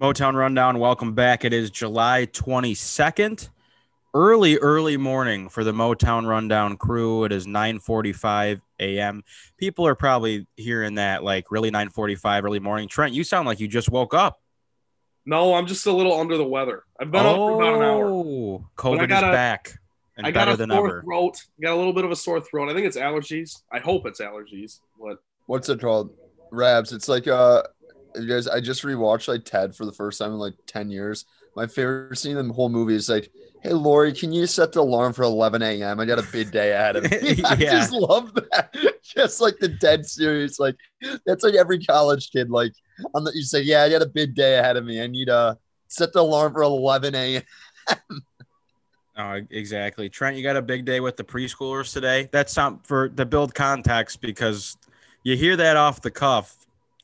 Motown Rundown, welcome back. It is July 22nd. Early, early morning for the Motown Rundown crew. It is 9:45 a.m. People are probably hearing that like really 9:45 early morning. Trent, you sound like you just woke up. No, I'm just a little under the weather. I've been up for about an hour. Oh, COVID got is a- back and I got better a than sore ever. throat. Got a little bit of a sore throat. I think it's allergies. I hope it's allergies. What? what's it called? Rabs. It's like uh you guys I just rewatched like Ted for the first time in like 10 years. My favorite scene in the whole movie is like, hey Lori, can you set the alarm for 11 a.m.? I got a big day ahead of me. I Yeah. just love that. Just like the dead serious, like that's like every college kid, like on the you say, Yeah, I got a big day ahead of me. I need to set the alarm for 11 a.m. Oh, exactly. Trent, you got a big day with the preschoolers today. That's some for to build context because you hear that off the cuff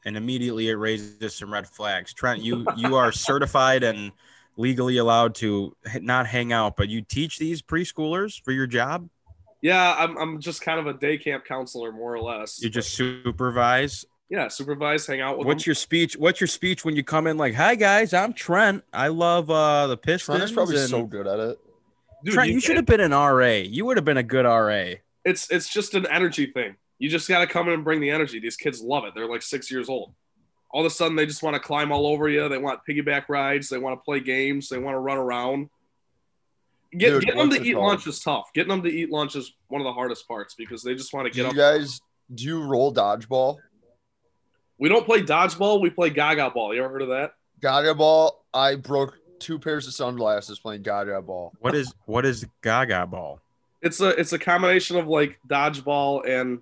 and immediately it raises some red flags. Trent, you you are certified and legally allowed to not hang out, but you teach these preschoolers for your job. yeah, I'm, I'm just kind of a day camp counselor, more or less. You just supervise. yeah, supervise, hang out with What's them. your speech? What's your speech when you come in like, "Hi guys, I'm Trent. I love uh the Pistons." Trent is probably and- so good at it. Dude, Trent, you- you should have been an RA. You would have been a good RA. It's it's just an energy thing. You just got to come in and bring the energy. These kids love it. They're like six years old. All of a sudden, they just want to climb all over you. They want piggyback rides. They want to play games. They want to run around. Get, Dude, getting them to eat called? lunch is tough. Getting them to eat lunch is one of the hardest parts because they just want to Do get you up. guys do you roll dodgeball? We don't play dodgeball. We play Gaga ball. You ever heard of that? Gaga ball. I broke two pairs of sunglasses playing Gaga ball. What is what is Gaga ball? It's a it's a combination of like dodgeball and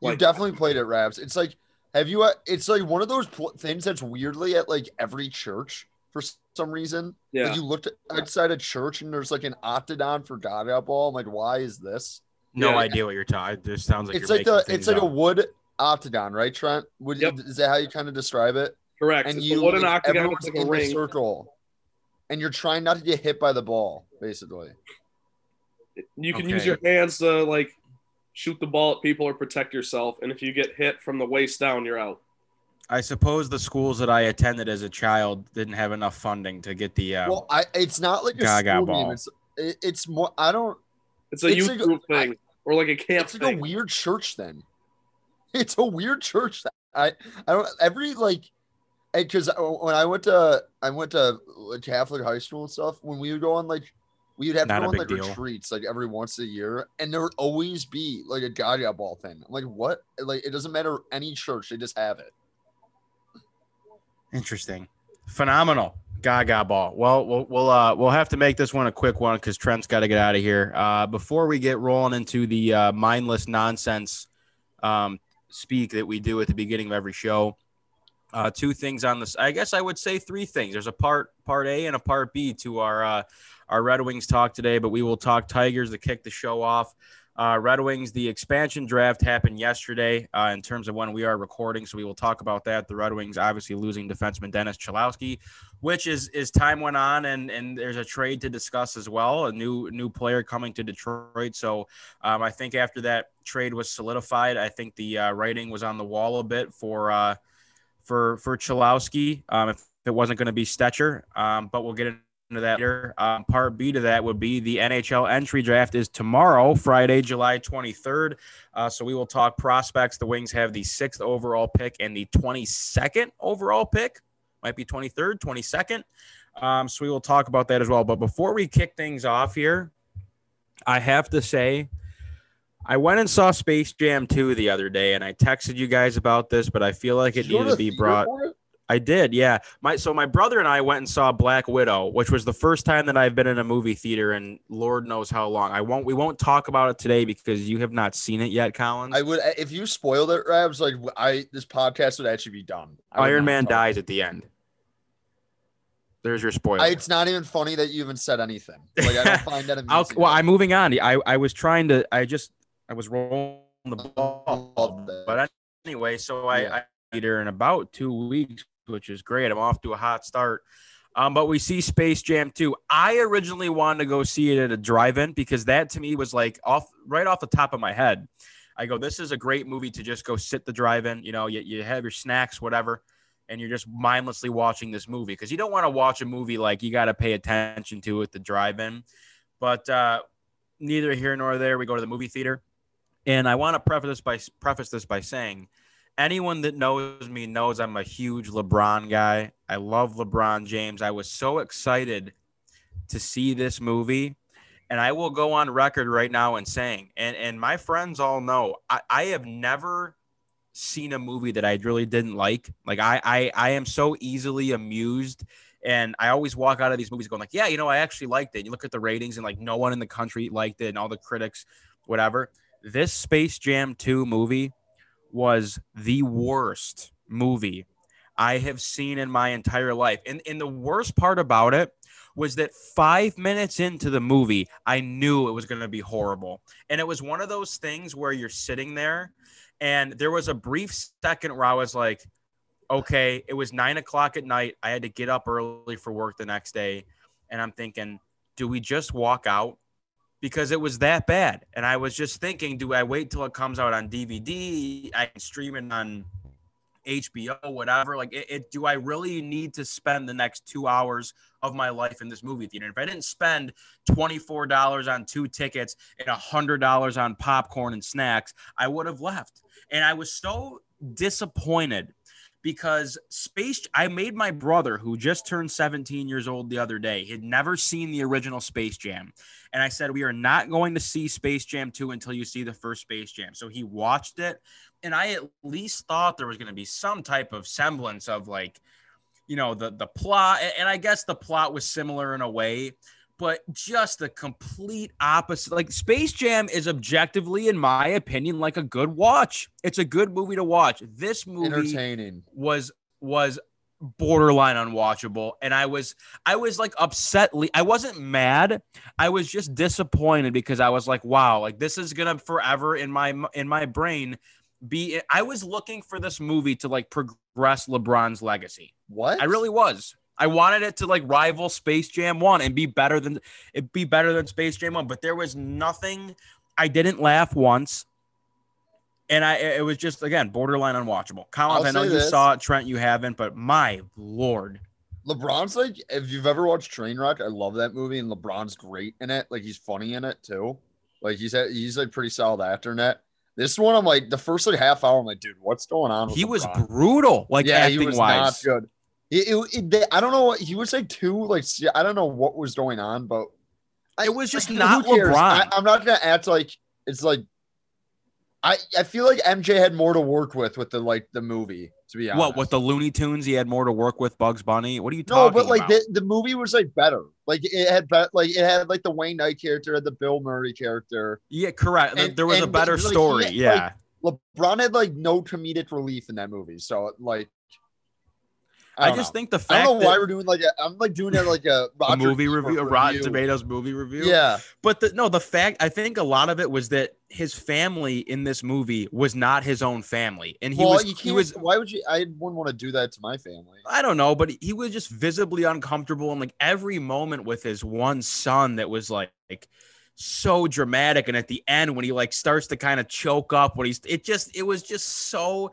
You Like- definitely played it, Rabs. It's like, have you? uh, It's like one of those pl- things that's weirdly at like every church for some reason. yeah. Like you looked outside a church and there's like an octagon for Gaga ball. I'm like, why is this? No Yeah. idea what you're talking. It just sounds like it's like the it's like a wood octagon, right, Trent? Would Yep. is that how you kind of describe it? Correct. And it's you a wooden like, octagon everyone's with like a in the ring. circle, and you're trying not to get hit by the ball, basically. You can Okay. use your hands to like shoot the ball at people or protect yourself. And if you get hit from the waist down, you're out. I suppose the schools that I attended as a child didn't have enough funding to get the. Uh, Well, I it's not like a Gaga school ball. game. It's it, it's more. I don't. It's a It's youth like group thing or like a camp it's like thing. a weird church then it's a weird church that i i don't every like because when i went to i went to like, catholic high school and stuff when we would go on like we would have Not to go on like deal. retreats like every once a year and there would always be like a gaga ball thing i'm like what like it doesn't matter any church they just have it Interesting, phenomenal. Gaga ball. Well, we'll we'll uh, we'll have to make this one a quick one because Trent's got to get out of here. Uh, before we get rolling into the uh, mindless nonsense um, speak that we do at the beginning of every show, uh, two things on this. I guess I would say three things. There's a part part A and a part B to our uh, our Red Wings talk today, but we will talk Tigers to kick the show off. Uh, Red Wings, the expansion draft happened yesterday uh, in terms of when we are recording, so we will talk about that. The Red Wings obviously losing defenseman Dennis Cholowski, which is as time went on, and and there's a trade to discuss as well, a new new player coming to Detroit. So um, I think after that trade was solidified, I think the uh, writing was on the wall a bit for uh, for for Cholowski. Um, if it wasn't going to be Stecher, um, but we'll get that later. Um, part B to that would be the NHL entry draft is tomorrow, Friday, July 23rd. Uh, so we will talk prospects. The Wings have the sixth overall pick and the 22nd overall pick. Might be 23rd, 22nd. Um, so we will talk about that as well. But before we kick things off here, I have to say, I went and saw Space Jam 2 the other day, and I texted you guys about this, but I feel like it go needed to be brought. I did, yeah. My so my brother and I went and saw Black Widow, which was the first time that I've been in a movie theater in Lord knows how long. I won't we won't talk about it today because you have not seen it yet, Collins. I would if you spoiled it, Rabs. Like I, this podcast would actually be done. Iron Man dies at the end. There's your spoiler. I, it's not even funny that you even said anything. Like I don't find that amusing. well, I'm moving on. I I was trying to. I just I was rolling the ball. But anyway, so I, Yeah. I theater in about two weeks, which is great. I'm off to a hot start. Um, but we see Space Jam 2. I originally wanted to go see it at a drive-in because that to me was like off right off the top of my head. I go, this is a great movie to just go sit the drive-in. You know, you, you have your snacks, whatever, and you're just mindlessly watching this movie because you don't want to watch a movie like you got to pay attention to at the drive-in. But uh, neither here nor there. We go to the movie theater, and I want to preface this by preface this by saying, anyone that knows me knows I'm a huge LeBron guy. I love LeBron James. I was so excited to see this movie. And I will go on record right now and saying, and, and my friends all know, I, I have never seen a movie that I really didn't like. Like I, I I am so easily amused and I always walk out of these movies going like, yeah, you know, I actually liked it. You look at the ratings and like no one in the country liked it and all the critics, whatever. This Space Jam 2 movie was the worst movie I have seen in my entire life. And, and the worst part about it was that five minutes into the movie, I knew it was going to be horrible. And it was one of those things where you're sitting there and there was a brief second where I was like, okay, it was nine o'clock at night. I had to get up early for work the next day. And I'm thinking, do we just walk out? Because it was that bad. And I was just thinking, do I wait till it comes out on DVD? I can stream it on HBO, whatever. Like, it, it, do I really need to spend the next two hours of my life in this movie theater? If I didn't spend $24 on two tickets and $100 on popcorn and snacks, I would have left. And I was so disappointed because space i made my brother who just turned 17 years old the other day had never seen the original space jam. And i said we are not going to see space jam 2 until you see the first space jam. So he watched it and i at least thought there was going to be some type of semblance of like you know the the plot and i guess the plot was similar in a way but just the complete opposite. Like Space Jam is objectively, in my opinion, like a good watch. It's a good movie to watch. This movie Entertaining. was was borderline unwatchable and i was i was like upset i wasn't mad i was just disappointed because i was like wow like this is gonna forever in my in my brain be i was looking for this movie to like progress lebron's legacy What? i really was I wanted it to like rival Space Jam 1 and be better than it be better than Space Jam 1, but there was nothing I didn't laugh once. And I it was just again borderline unwatchable. Collins, I'll I know you this. saw it, Trent, you haven't, but my lord. LeBron's like, if you've ever watched Trainwreck, I love that movie, and LeBron's great in it. Like he's funny in it too. Like he's he's like pretty solid actor in that. This one, I'm like the first like half hour, I'm like, dude, what's going on? With He was brutal, like yeah, he acting was wise. not good. It, it, it- they- I don't know. what He was like too like I don't know what was going on, but I- It was just like, not? LeBron. I, I'm not gonna act like it's like. I I feel like MJ had more to work with with the like the movie. To be honest, What with the Looney Tunes? He had more to work with. Bugs Bunny. What are you No, but like about? the, the movie was like better. Like it had be- like it had like the Wayne Knight character, had the Bill Murray character. yeah, correct. and- there was a better like, he story. had, yeah. like, LeBron had like no comedic relief in that movie. So like, I, don't just know. think the fact I don't know why we're doing like a. I'm like doing it like a, a movie review, a Rotten Tomatoes movie review. Yeah, But the, no, the fact I think a lot of it was that his family in this movie was not his own family, and he well, was he was why would you? I wouldn't want to do that to my family. I don't know, but he was just visibly uncomfortable, and like every moment with his one son that was like, like so dramatic, and at the end when he like starts to kind of choke up, when he's it just it was just so.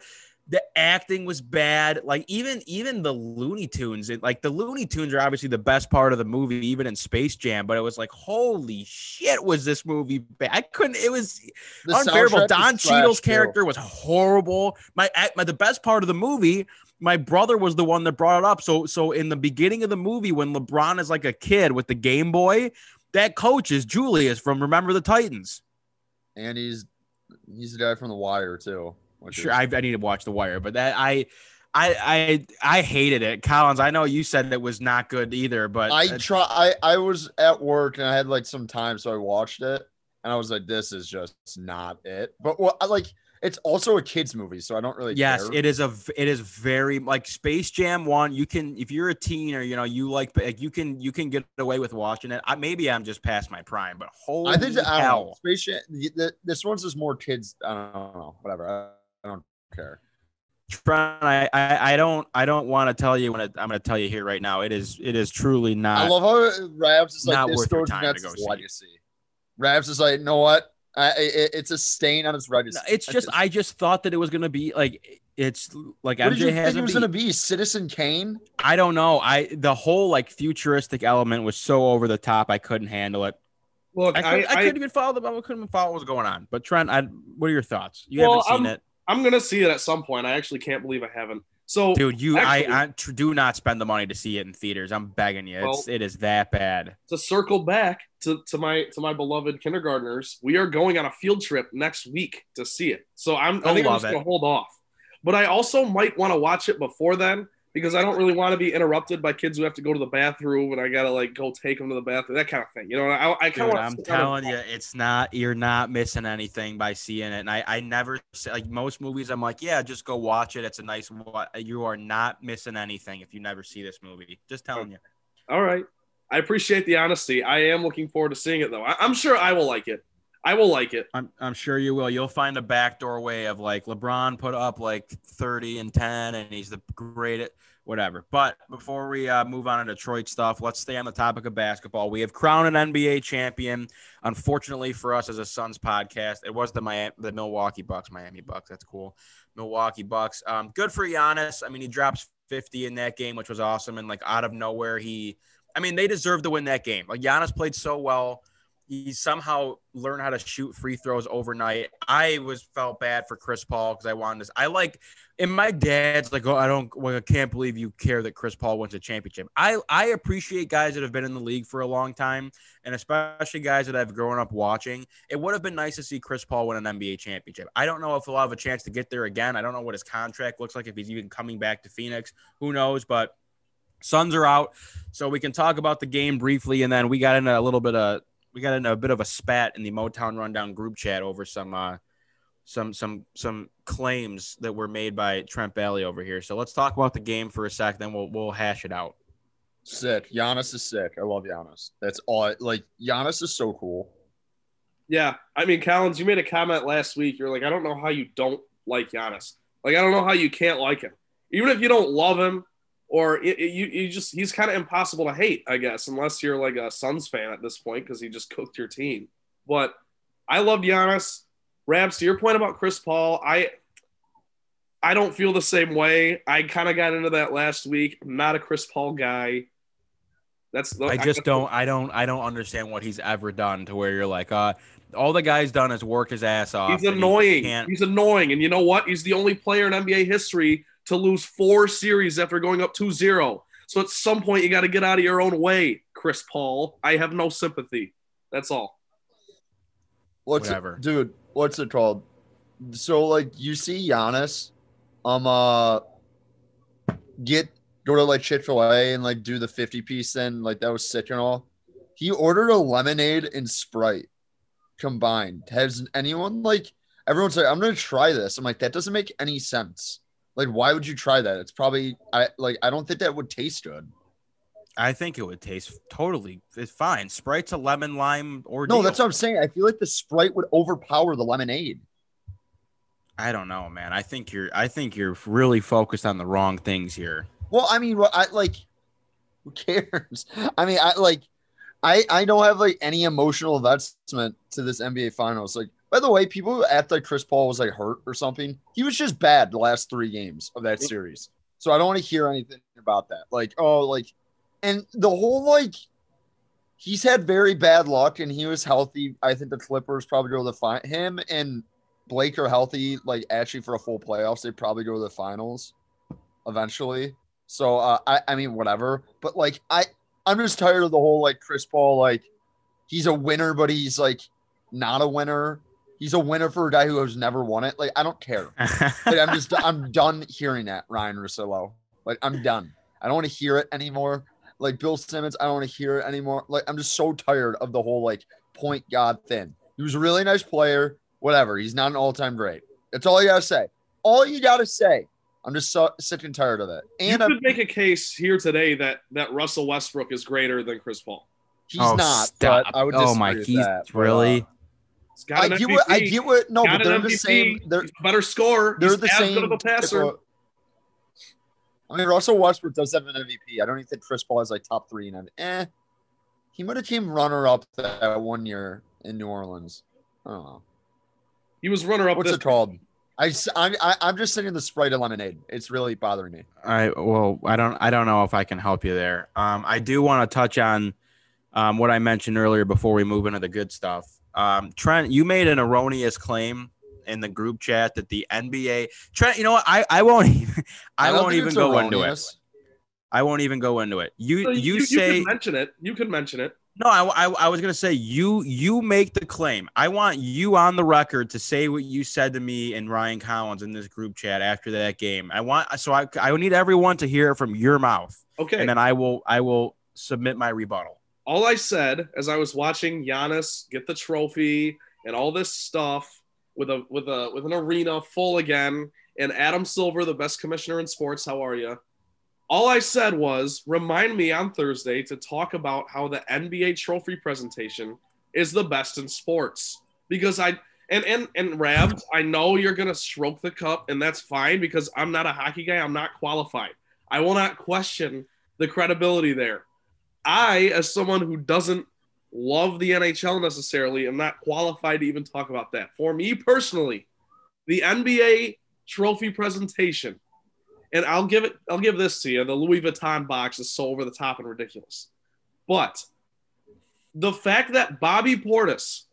The acting was bad. Like even even the Looney Tunes, it, like the Looney Tunes are obviously the best part of the movie, even in Space Jam. But it was like, holy shit, was this movie bad? I couldn't. It was The unbearable. Don Cheadle's character was horrible. My, my the best part of the movie, my brother was the one that brought it up. So so in the beginning of the movie, when LeBron is like a kid with the Game Boy, that coach is Julius from Remember the Titans. and he's he's the guy from The Wire too. Sure, I, I need to watch The Wire, but that I. I, I I hated it, Collins. I know you said it was not good either, but I try. I I was at work and I had like some time, so I watched it, and I was like, "This is just not it." But well, I like it's also a kids movie, so I don't really. Yes, care. it is a it is very like Space Jam one. You can if you're a teen or you know you like like you can you can get away with watching it. I, maybe I'm just past my prime, but holy I think don't know. Space Jam. the- the- This one's just more kids. I don't know. Whatever. I, I don't care. Trent, I, I I don't I don't want to tell you when it, I'm going to tell you here right now. It is it is truly not. I love how Rabs is like not this worth your goes time to go see. legacy. Rabs is like, you know what? I, it, it's a stain on his legacy. it's just I just thought that it was going to be like it's like What did you MJ think has he a was gonna be? Citizen Kane? I don't know. I the whole like futuristic element was so over the top. I couldn't handle it. Look, I, I, could, I, I, couldn't even follow the. I couldn't even follow what was going on. But Trent, I, what are your thoughts? You Well, haven't seen I'm- it, I'm gonna see it at some point. I actually can't believe I haven't. So dude. You, actually- I, I tr- do not spend the money to see it in theaters. I'm begging you. It's, Well- it is that bad. to circle back to, to my to my beloved kindergartners, we are going on a field trip next week to see it. So I'm I think I'm just it. gonna hold off. But I also might want to watch it before then because I don't really want to be interrupted by kids who have to go to the bathroom and I gotta like go take them to the bathroom, that kind of thing. You know, I, I kind of I'm telling you, it's not. You're not missing anything by seeing it. And I, I never say- like most movies. I'm like, yeah, just go watch it. It's a nice. You are not missing anything if you never see this movie. Just oh, telling you. All right. I appreciate the honesty. I am looking forward to seeing it though. I, I'm sure I will like it. I will like it. I'm, I'm sure you will. You'll find a backdoor way of like LeBron put up like 30 and 10, and he's the greatest, whatever. But before we uh, move on to Detroit stuff, let's stay on the topic of basketball. We have crowned an NBA champion. Unfortunately for us as a Suns podcast, it was the Miami, the Milwaukee Bucks, Miami Bucks. That's cool. Milwaukee Bucks. Um, good for Giannis. I mean, he drops 50 in that game, which was awesome. And like out of nowhere, he, I mean, they deserve to win that game. Like Giannis played so well he somehow learned how to shoot free throws overnight. I was felt bad for Chris Paul because I wanted this. I like, and my dad's like, oh, I don't, well, I can't believe you care that Chris Paul wins a championship. I I appreciate guys that have been in the league for a long time, and especially guys that I've grown up watching. It would have been nice to see Chris Paul win an NBA championship. I don't know if he'll have a chance to get there again. I don't know what his contract looks like if he's even coming back to Phoenix. Who knows? But Suns are out, so we can talk about the game briefly, and then we got into a little bit of we got into a bit of a spat in the Motown Rundown group chat over some uh, some some some claims that were made by Trent Bailey over here. So let's talk about the game for a sec, then we'll we'll hash it out. Sick. Giannis is sick. I love Giannis. That's all. Like Giannis is so cool. Yeah, I mean, Collins, you made a comment last week. You're like, I don't know how you don't like Giannis. Like, I don't know how you can't like him, even if you don't love him, or it, it- you you just he's kind of impossible to hate, I guess, unless you're like a Suns fan at this point because he just cooked your team. But I love Giannis. Rabs, to your point about Chris Paul, I I don't feel the same way. I kind of got into that last week. I'm not a Chris Paul guy. That's the, I just don't I don't I don't understand what he's ever done to where you're like, uh, all the guy's done is work his ass off. He's and he annoying. He's annoying. And you know what? He's the only player in NBA history to lose four series after going up 2 0. So at some point, you got to get out of your own way, Chris Paul. I have no sympathy. That's all. What's Whatever. it, dude? What's it called? So like you see Giannis, um, uh, get go to like Chick Fil A and like do the fifty piece. Then like that was sick and all. He ordered a lemonade and Sprite combined. Has anyone like everyone's like, I'm gonna try this. I'm like, that doesn't make any sense. Like, why would you try that? It's probably I like I don't think that would taste good. I think it would taste totally it's fine. Sprite's a lemon lime or No, that's what I'm saying. I feel like the Sprite would overpower the lemonade. I don't know, man. I think you're I think you're really focused on the wrong things here. Well, I mean, I like. Who cares? I mean, I like. I I don't have like any emotional investment to this NBA Finals. Like, by the way, people who act like Chris Paul was like hurt or something. He was just bad the last three games of that series. So I don't want to hear anything about that. Like, oh, like, and the whole like. He's had very bad luck, and he was healthy. I think the Clippers probably go to the final. Him and Blake are healthy, like actually for a full playoffs. They probably go to the finals eventually. So uh, I, I mean, whatever. But like, I, I'm just tired of the whole like Chris Paul, like he's a winner, but he's like not a winner. He's a winner for a guy who has never won it. Like, I don't care. Like, I'm just, I'm done hearing that, Ryan Russillo. Like, I'm done. I don't want to hear it anymore. Like Bill Simmons, I don't want to hear it anymore. Like, I'm just so tired of the whole like point God thing. He was a really nice player. Whatever. He's not an all-time great. That's all you gotta say. All you gotta say. I'm just so sick and tired of it. And you I'm, could make a case here today that that Russell Westbrook is greater than Chris Paul. he's Oh, not. stop. But I would. Oh my, with he's that, but, really. uh, He's got I an get MVP. what I get what no, got but they're an the same. They're He's a better score. they're He's the same. good of a passer. of- I mean, Russell Westbrook does have an MVP. I don't even think Chris Paul is like top three in it. Eh, he might have came runner up that one year in New Orleans. I don't know. He was runner up. What's this it called? I, s- I'm, I, I'm just sitting the Sprite and lemonade. It's really bothering me. I well, I don't I don't know if I can help you there. Um, I do want to touch on um, what I mentioned earlier before we move into the good stuff. Um, Trent, you made an erroneous claim in the group chat that the NBA Trent, you know what? I, I won't even I, don't won't even it's go into it. I won't even go into it. You So you, you say could mention it. You can mention it. no. I, I, I was gonna say you you make the claim. I want you on the record to say what you said to me and Ryan Collins in this group chat after that game. I want so I I need everyone to hear it from your mouth, Okay. and then I will I will submit my rebuttal. All I said as I was watching Giannis get the trophy and all this stuff with a with a with an arena full again and Adam Silver, the best commissioner in sports. How are you? All I said was remind me on Thursday to talk about how the NBA trophy presentation is the best in sports because I and and and Rabs, I know you're gonna stroke the cup and that's fine because I'm not a hockey guy. I'm not qualified. I will not question the credibility there. I, as someone who doesn't love the NHL necessarily, am not qualified to even talk about that. For me personally, the NBA trophy presentation, and I'll give it, I'll give this to you. The Louis Vuitton box is so over the top and ridiculous. But the fact that Bobby Portis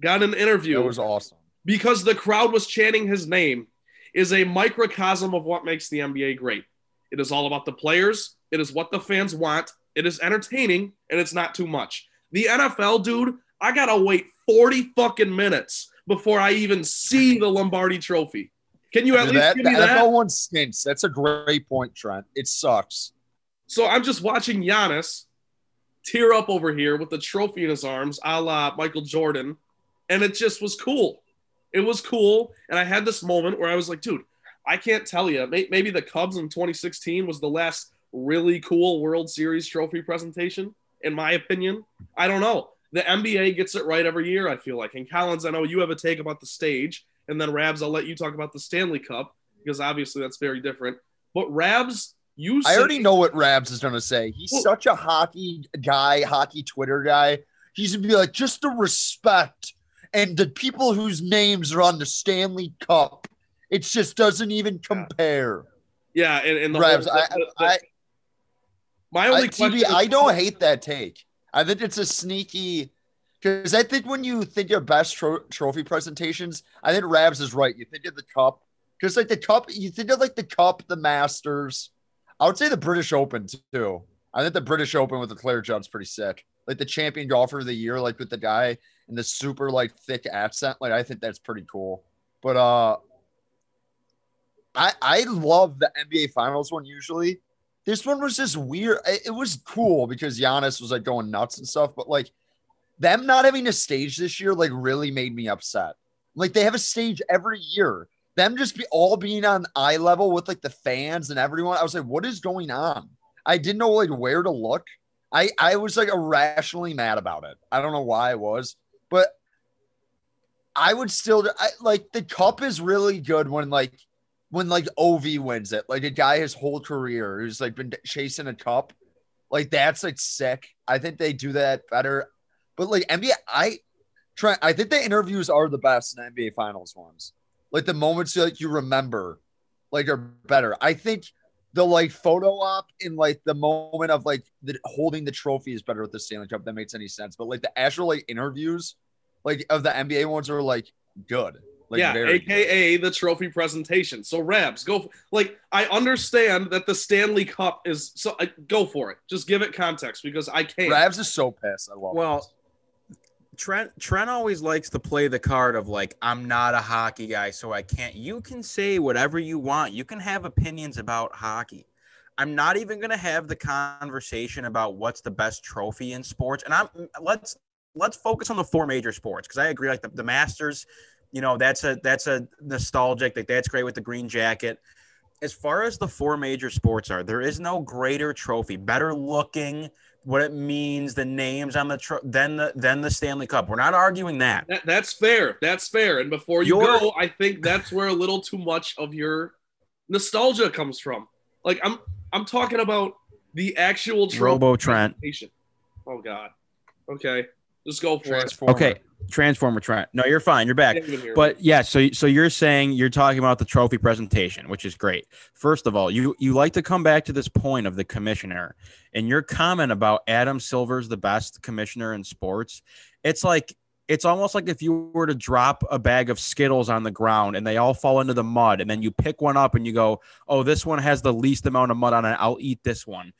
got an interview It was awesome. because the crowd was chanting his name is a microcosm of what makes the NBA great. It is all about the players, it is what the fans want, it is entertaining, and it's not too much. The NFL, dude, I gotta wait 40 fucking minutes before I even see the Lombardi trophy. Can you at Dude, least that, give me that? NFL one stinks. That's a great point, Trent. It sucks. So I'm just watching Giannis tear up over here with the trophy in his arms, a la Michael Jordan, and it just was cool. It was cool, and I had this moment where I was like, dude, I can't tell you. Maybe the Cubs in 2016 was the last really cool World Series trophy presentation, in my opinion. I don't know. The NBA gets it right every year, I feel like. And Collins, I know you have a take about the stage, and then Rabs, I'll let you talk about the Stanley Cup because obviously that's very different. But Rabs, you I said- already know what Rabs is going to say. He's Well- such a hockey guy, hockey Twitter guy. He's going to be like, just the respect and the people whose names are on the Stanley Cup. It just doesn't even compare. Yeah, and, and the Rabs, whole- I, the- the- I, my I, only TB, is- I don't hate that take. I think it's a sneaky because I think when you think of best tro- trophy presentations, I think Rabs is right. You think of the cup because like the cup, you think of like the cup, the Masters. I would say the British Open too. I think the British Open with the Claret Jug's pretty sick. Like the champion golfer of the year, like with the guy and the super like thick accent. Like I think that's pretty cool. But uh I I love the NBA finals one usually. This one was just weird. It, was cool because Giannis was like going nuts and stuff, but like them not having a stage this year like really made me upset. Like they have a stage every year. Them just be all being on eye level with like the fans and everyone. I was like, what is going on? I didn't know like where to look. I I was like irrationally mad about it. I don't know why I was, but I would still I, like the cup is really good when like when like Ov wins it, like a guy his whole career who's like been chasing a cup, like that's like sick. I think they do that better. But like NBA, I try. I think the interviews are the best in NBA Finals ones. Like the moments like you remember, like are better. I think the like photo op in like the moment of like the holding the trophy is better with the Stanley Cup. That makes any sense. But like the actual like interviews, like of the NBA ones are like good. Like yeah, very good. aka the trophy presentation. So Rabs, go f- like I understand that the Stanley Cup is so uh, go for it. Just give it context because I can't. Rabs is so pissed. I love Well, it. Trent Trent always likes to play the card of like I'm not a hockey guy, so I can't. You can say whatever you want. You can have opinions about hockey. I'm not even going to have the conversation about what's the best trophy in sports. And I'm let's let's focus on the four major sports because I agree. Like the, the Masters, you know, that's a that's a nostalgic. Like that's great with the green jacket. As far as the four major sports are, there is no greater trophy, better looking, what it means, the names on the tro- than the than the Stanley Cup. We're not arguing that. That, that's fair. That's fair. And before you Your- go, I think that's where a little too much of your nostalgia comes from. Like I'm I'm talking about the actual trophy Robo Trent. Oh God. Okay. Just go for it. Okay. Transformer Trent. No, you're fine. You're back. Can't even hear me. But yeah, so so you're saying you're talking about the trophy presentation, which is great. First of all, you you like to come back to this point of the commissioner and your comment about Adam Silver's the best commissioner in sports. It's like it's almost like if you were to drop a bag of Skittles on the ground and they all fall into the mud, and then you pick one up and you go, "Oh, this one has the least amount of mud on it. I'll eat this one."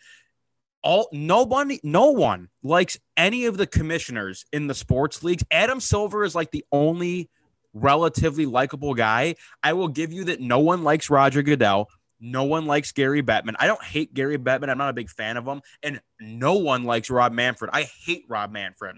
All nobody no one likes any of the commissioners in the sports leagues. Adam silver is like the only relatively likable guy. I will give you that no one likes roger goodell. No one likes gary bettman. I don't hate gary bettman. I'm not a big fan of him. And no one likes rob manfred. I hate rob manfred.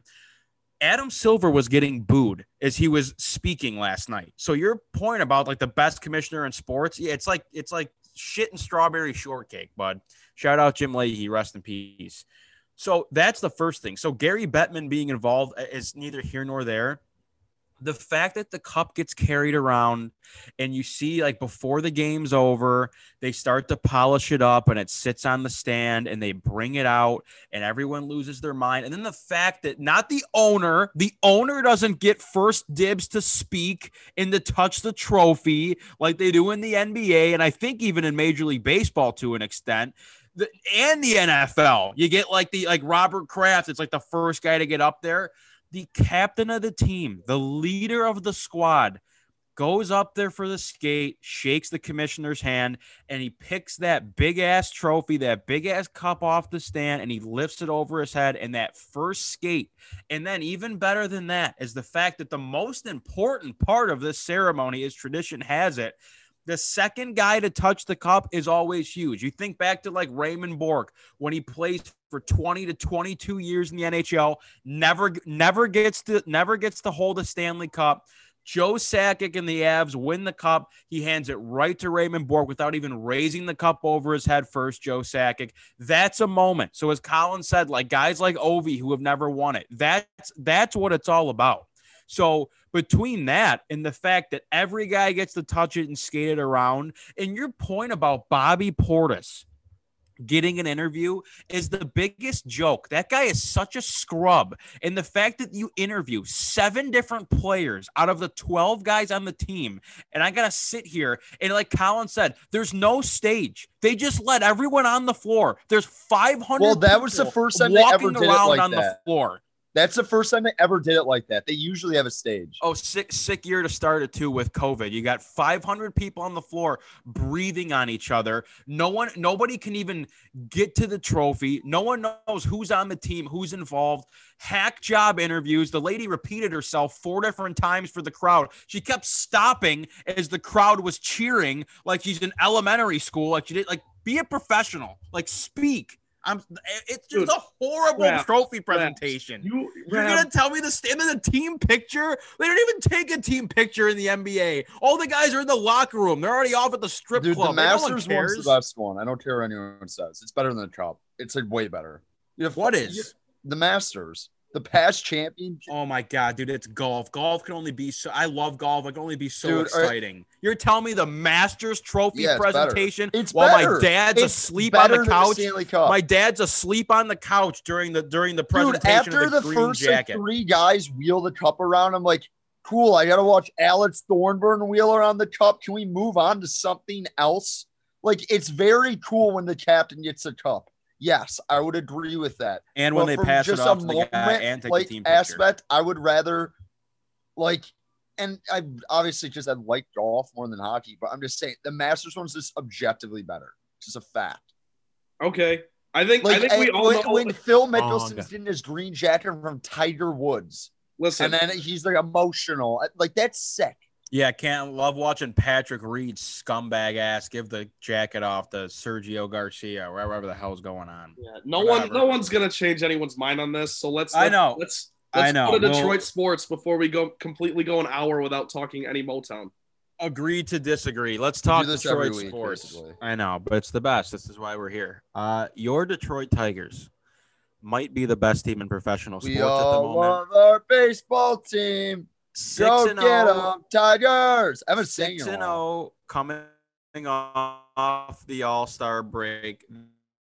Adam silver was getting booed as he was speaking last night. So your point about like the best commissioner in sports yeah it's like it's like shit and strawberry shortcake bud Shout out Jim Lahey, rest in peace. So that's the first thing. So Gary Bettman being involved uh, is neither here nor there. The fact that the cup gets carried around and you see like before the game's over, they start to polish it up and it sits on the stand and they bring it out and everyone loses their mind. And then the fact that not the owner, the owner doesn't get first dibs to speak and to touch the trophy like they do in the NBA and I think even in Major League Baseball to an extent the, and the NFL. You get like the like Robert Kraft. It's like the first guy to get up there. The captain of the team, the leader of the squad, goes up there for the skate, shakes the commissioner's hand, and he picks that big ass trophy, that big ass cup off the stand, and he lifts it over his head. And that first skate, and then even better than that is the fact that the most important part of this ceremony, as tradition has it, the second guy to touch the cup is always huge. You think back to like Raymond Bourque when he plays for 20 to 22 years in the NHL, never never gets to never gets to hold a Stanley Cup. Joe Sakic and the Avs win the cup. He hands it right to Raymond Bourque without even raising the cup over his head first, Joe Sakic. That's a moment. So as Colin said, like guys like Ovi who have never won it, that's that's what it's all about. So between that and the fact that every guy gets to touch it and skate it around, and your point about Bobby Portis getting an interview is the biggest joke. That guy is such a scrub. And the fact that you interview seven different players out of the 12 guys on the team, and I got to sit here and, like Colin said, there's no stage. They just let everyone on the floor. There's 500. Well, that was the first time they ever walking did it around like on that. the floor. That's the first time they ever did it like that. They usually have a stage. Oh, sick, sick year to start it too with COVID. You got 500 people on the floor breathing on each other. No one, nobody can even get to the trophy. No one knows who's on the team, who's involved. Hack job interviews. The lady repeated herself four different times for the crowd. She kept stopping as the crowd was cheering, like she's in elementary school. Like she did, like be a professional, like speak. I'm. Eh, it's just Dude, a horrible Raph, trophy presentation. You, You're Raph, gonna tell me the stand in the team picture? They don't even take a team picture in the NBA. All the guys are in the locker room. They're already off at the strip Dude, club. the Like, no Masters cares. one's the best one. I don't care what anyone says. It's better than the Cup. It's like way better. You have What you- the Masters? The past champion. Oh my god, dude! It's golf. Golf can only be so. I love golf. It can only be so Dude, exciting. You're telling me the Masters Trophy Yeah, it's better. presentation It's while better. my dad's It's asleep on the couch. Cup. My dad's asleep on the couch during the during the Dude, presentation after of the, the, green first like, three guys wheel the cup around, I'm like, cool. I gotta watch Alex Thornburn wheel around the cup. Can we move on to something else? Like, it's very cool when the captain gets a cup. Yes, I would agree with that. and when But they from pass it off a to the guy moment, and take like the team picture. aspect, I would rather like, and I obviously just I like golf more than hockey, but I'm just saying the Masters one's just objectively better. It's just a fact. okay. I think I think we all when, know. when Phil God. Mickelson's getting his green jacket from Tiger Woods, listen, and then he's like emotional, like that's sick. Yeah, can't love watching Patrick Reed scumbag ass give the jacket off to Sergio Garcia, or wherever the hell's going on. yeah, no whatever. one, no one's gonna change anyone's mind on this. So let's. I let's- know. Let's. I Let's know. go to We'll- Detroit sports before we go completely go an hour without talking any Motown. Agree to disagree. Let's talk do this Detroit week, sports. basically. I know, but it's the best. This is why we're here. Uh, your Detroit Tigers might be the best team in professional sports We at the all moment. love our baseball team. Six Go and get zero. 'em, Tigers. I haven't seen Six you. and zero oh coming off the All Star break.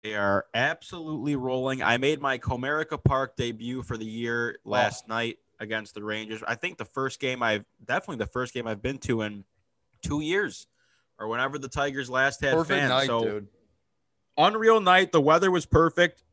They are absolutely rolling. I made my Comerica Park debut for the year oh. last night. against the Rangers. I think the first game I've definitely the first game I've been to in two years or whenever the Tigers last had Perfect fans. night, so dude. unreal night. The weather was perfect.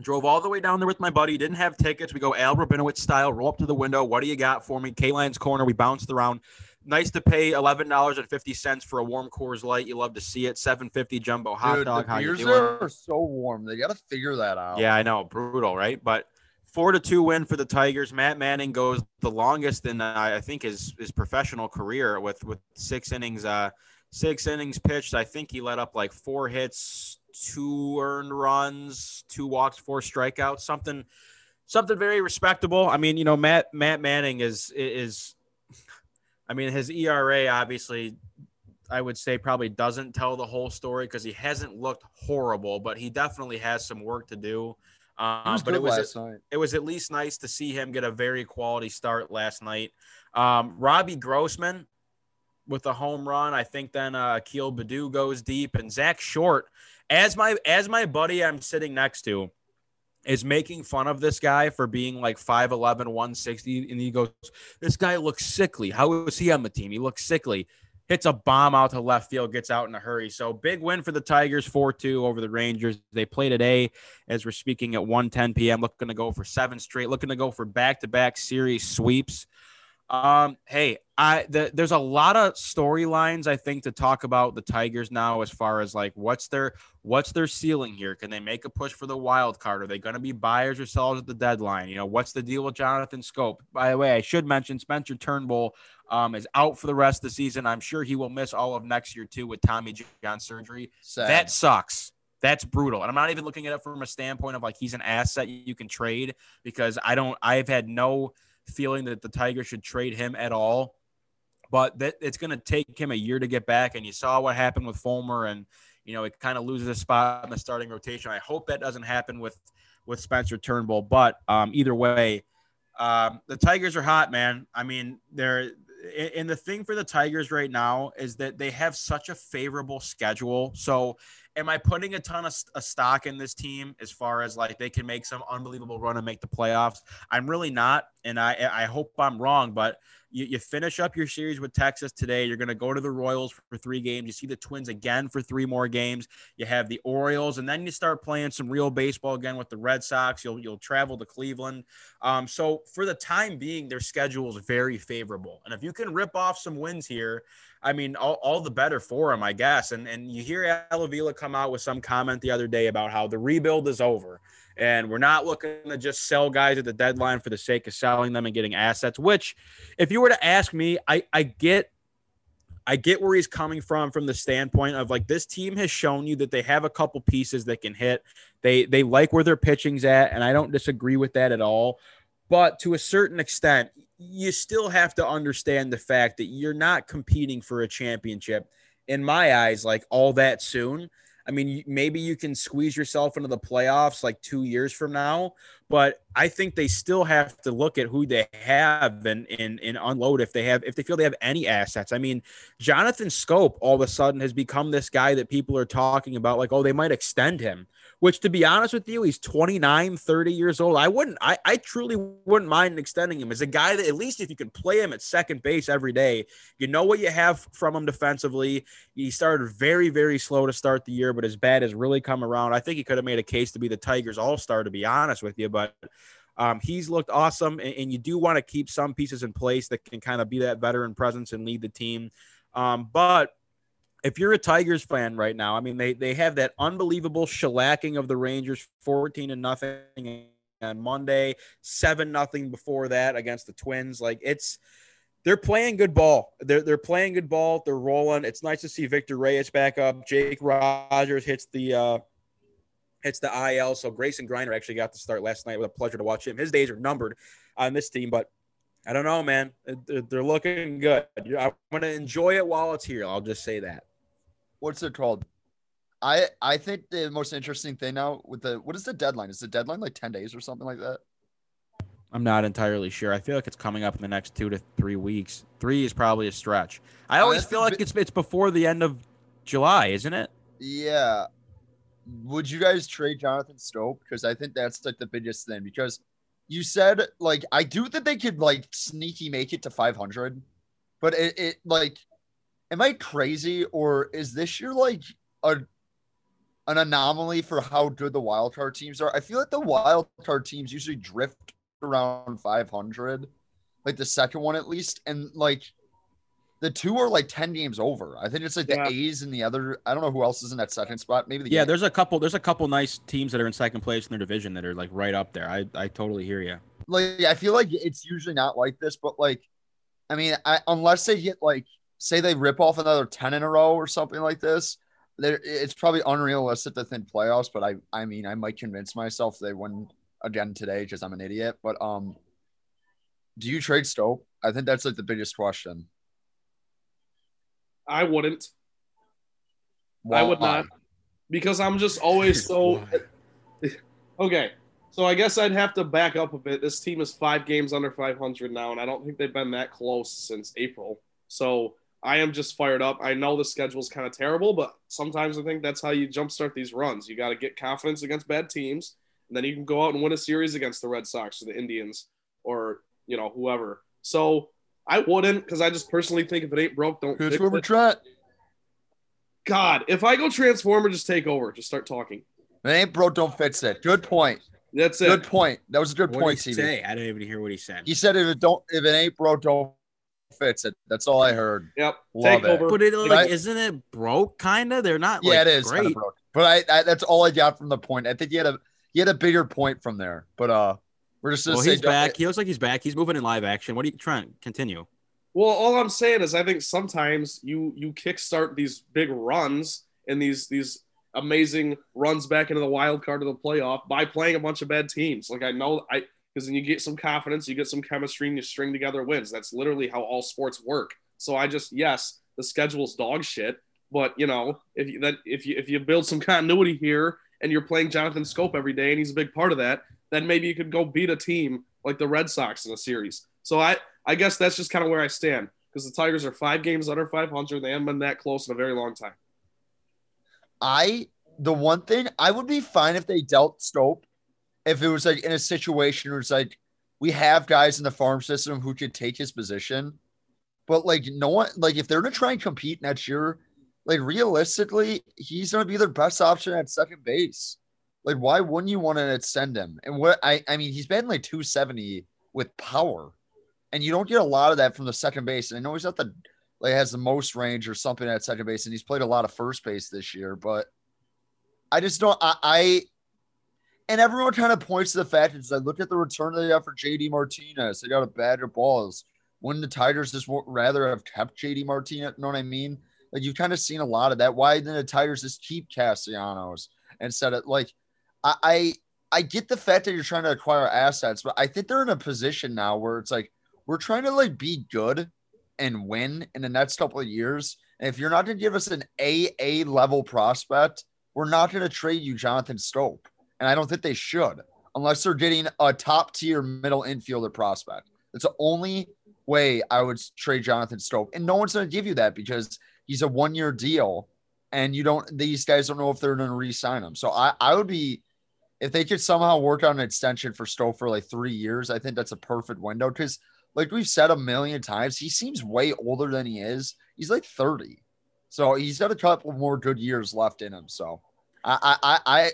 Drove all the way down there with my buddy. Didn't have tickets. We go Al Rabinowitz style. Roll up to the window. What do you got for me? Kaline's corner. We bounced around. Nice to pay eleven dollars and fifty cents for a warm Coors Light. You love to see it. Seven fifty jumbo hot Dude, dog. the How you beers doing? there are so warm. They got to figure that out. Yeah, I know, brutal, right? But four to two win for the Tigers. Matt Manning goes the longest in uh, I think his his professional career with with six innings. Uh, six innings pitched. I think he let up like four hits, two earned runs, two walks, four strikeouts. Something, something very respectable. I mean, you know, Matt Matt Manning is is. I mean, his ERA obviously I would say probably doesn't tell the whole story because he hasn't looked horrible, but he definitely has some work to do. Um, but it was last night. it was at least nice to see him get a very quality start last night. Um, Robbie Grossman with a home run. I think then uh, Akil Baddoo goes deep, and Zack Short, as my as my buddy I'm sitting next to, is making fun of this guy for being like 5'11, 160. And he goes, This guy looks sickly. How is he on the team? He looks sickly. Hits a bomb out to left field, gets out in a hurry. So big win for the Tigers, 4 2 over the Rangers. They play today as we're speaking at 1:10 p.m. Looking to go for seven straight, looking to go for back to back series sweeps. Um, hey, I the, there's a lot of storylines I think to talk about the Tigers now as far as like what's their what's their ceiling here? Can they make a push for the wild card? Are they going to be buyers or sellers at the deadline? You know, what's the deal with Jonathan Schoop? By the way, I should mention Spencer Turnbull um, is out for the rest of the season. I'm sure he will miss all of next year too with Tommy John surgery. Sad. That sucks. That's brutal. And I'm not even looking at it from a standpoint of like he's an asset you can trade because I don't, I've had no feeling that the Tigers should trade him at all. But that it's going to take him a year to get back. And you saw what happened with Fulmer and, you know, it kind of loses a spot in the starting rotation. I hope that doesn't happen with, with Spencer Turnbull. But um, either way, um, the Tigers are hot, man. I mean, they're, and the thing for the Tigers right now is that they have such a favorable schedule. So, am I putting a ton of a stock in this team as far as like they can make some unbelievable run and make the playoffs? I'm really not, and I I hope I'm wrong, but you, you finish up your series with Texas today. You're going to go to the Royals for three games. You see the Twins again for three more games. You have the Orioles, and then you start playing some real baseball again with the Red Sox. You'll you'll travel to Cleveland. Um, so for the time being, their schedule is very favorable, and if you can rip off some wins here. I mean, all, all the better for him, I guess. And and you hear Al Avila come out with some comment the other day about how the rebuild is over and we're not looking to just sell guys at the deadline for the sake of selling them and getting assets. Which, if you were to ask me, I I get. I get where he's coming from from the standpoint of like this team has shown you that they have a couple pieces that can hit. They they like where their pitching's at, and I don't disagree with that at all. But to a certain extent, you still have to understand the fact that you're not competing for a championship in my eyes like all that soon. I mean maybe you can squeeze yourself into the playoffs like two years from now but i think they still have to look at who they have and and, and unload if they have if they feel they have any assets. I mean jonathan schoop all of a sudden has become this guy that people are talking about like oh they might extend him which to be honest with you he's 29 30 years old. I wouldn't i, I truly wouldn't mind extending him as a guy that at least if you can play him at second base every day you know what you have from him defensively. He started very very slow to start the year but his bat has really come around i think he could have made a case to be the tigers all-star to be honest with you but um, he's looked awesome and, and you do want to keep some pieces in place that can kind of be that veteran presence and lead the team um, but if you're a Tigers fan right now, I mean, they they have that unbelievable shellacking of the Rangers, fourteen and nothing on Monday, seven nothing before that against the Twins. Like it's they're playing good ball. They're they're playing good ball. They're rolling. It's nice to see Victor Reyes back up. Jake Rogers hits the uh hits the IL. So Grayson Greiner actually got to start last night. With a pleasure to watch him. His days are numbered on this team, but I don't know, man. They're, they're looking good. I'm going to enjoy it while it's here. I'll just say that what's it called? I I think the most interesting thing now with the what is the deadline? Is the deadline like ten days or something like that? I'm not entirely sure. I feel like it's coming up in the next two to three weeks. Three is probably a stretch. I always feel like it's it's before the end of July, isn't it? Yeah. Would you guys trade Jonathan Schoop? Because I think that's like the biggest thing. Because you said like I do think they could like sneaky make it to 500, but it, it like, am I crazy or is this year like a an anomaly for how good the wild card teams are? I feel like the wild card teams usually drift around 500, like the second one at least, and like the two are like 10 games over. I think it's like Yeah. the A's and the other. I don't know who else is in that second spot. Maybe the Yeah, Yankees. there's a couple. There's a couple nice teams that are in second place in their division that are like right up there. I I totally hear you. like I feel like it's usually not like this, but like, I mean, I, unless they get like, say they rip off another 10 in a row or something like this, there it's probably unrealistic to think playoffs. But I, I mean, I might convince myself they win again today because I'm an idiot. But um, do you trade Schoop? I think that's like the biggest question. I wouldn't I would not. because I'm just always so okay. So I guess I'd have to back up a bit. This team is five games under 500 now, and I don't think they've been that close since April. So I am just fired up. I know the schedule's kind of terrible, but sometimes I think that's how you jumpstart these runs. You got to get confidence against bad teams, and then you can go out and win a series against the Red Sox or the Indians or you know whoever. So I wouldn't because I just personally think if it ain't broke, don't Who's fix over it. Trent? God, if I go transformer, just take over. Just start talking. It ain't broke, don't fix it. Good point. That's it. Good point. That was a good What point, did he CB. say? I didn't even hear what he said. He said if it don't if it ain't broke, don't fix it. That's all I heard. Yep. Love take it. over. But it like Right. isn't it broke? Kind of. They're not. Yeah, like, it is kind great. of broke. But I, I that's all I got from the point. I think he had a he had a bigger point from there. But uh we're just gonna Well, say he's back. He looks like he's back. He's moving in live action. What are you trying to continue? Well, all I'm saying is I think sometimes you you kickstart these big runs and these these amazing runs back into the wild card of the playoff by playing a bunch of bad teams. Like I know I because then you get some confidence, you get some chemistry, and you string together wins. That's literally how all sports work. So I just yes, the schedule's dog shit, but you know if you that if you if you build some continuity here and you're playing Jonathan Schoop every day and he's a big part of that, then maybe you could go beat a team like the Red Sox in a series. So I I guess that's just kind of where I stand because the Tigers are five games under 500. They haven't been that close in a very long time. I the one thing I would be fine if they dealt Schoop if it was like in a situation where it's like we have guys in the farm system who could take his position, but like no one like if they're gonna try and compete next year, like realistically, he's gonna be their best option at second base. Like, why wouldn't you want to extend him? And what I I mean, he's been like 270 with power, and you don't get a lot of that from the second base. And I know he's not the like has the most range or something at second base, and he's played a lot of first base this year. But I just don't. I, I and everyone kind of points to the fact is I look at the return they got for JD Martinez. They got a bag of balls. Wouldn't the Tigers just rather have kept JD Martinez? You know what I mean? Like you've kind of seen a lot of that. Why didn't the Tigers just keep Castellanos instead of like I, I get the fact that you're trying to acquire assets, but I think they're in a position now where it's like we're trying to like be good and win in the next couple of years. And if you're not going to give us an AA level prospect, we're not going to trade you Jonathan Schoop. And I don't think they should, unless they're getting a top tier middle infielder prospect. That's the only way I would trade Jonathan Schoop. And no one's going to give you that because he's a one year deal. And you don't, these guys don't know if they're going to re sign him. So I, I would be, if they could somehow work on an extension for Schoop for like three years, I think that's a perfect window. Because, like we've said a million times, he seems way older than he is. He's like 30. So he's got a couple more good years left in him. So I I I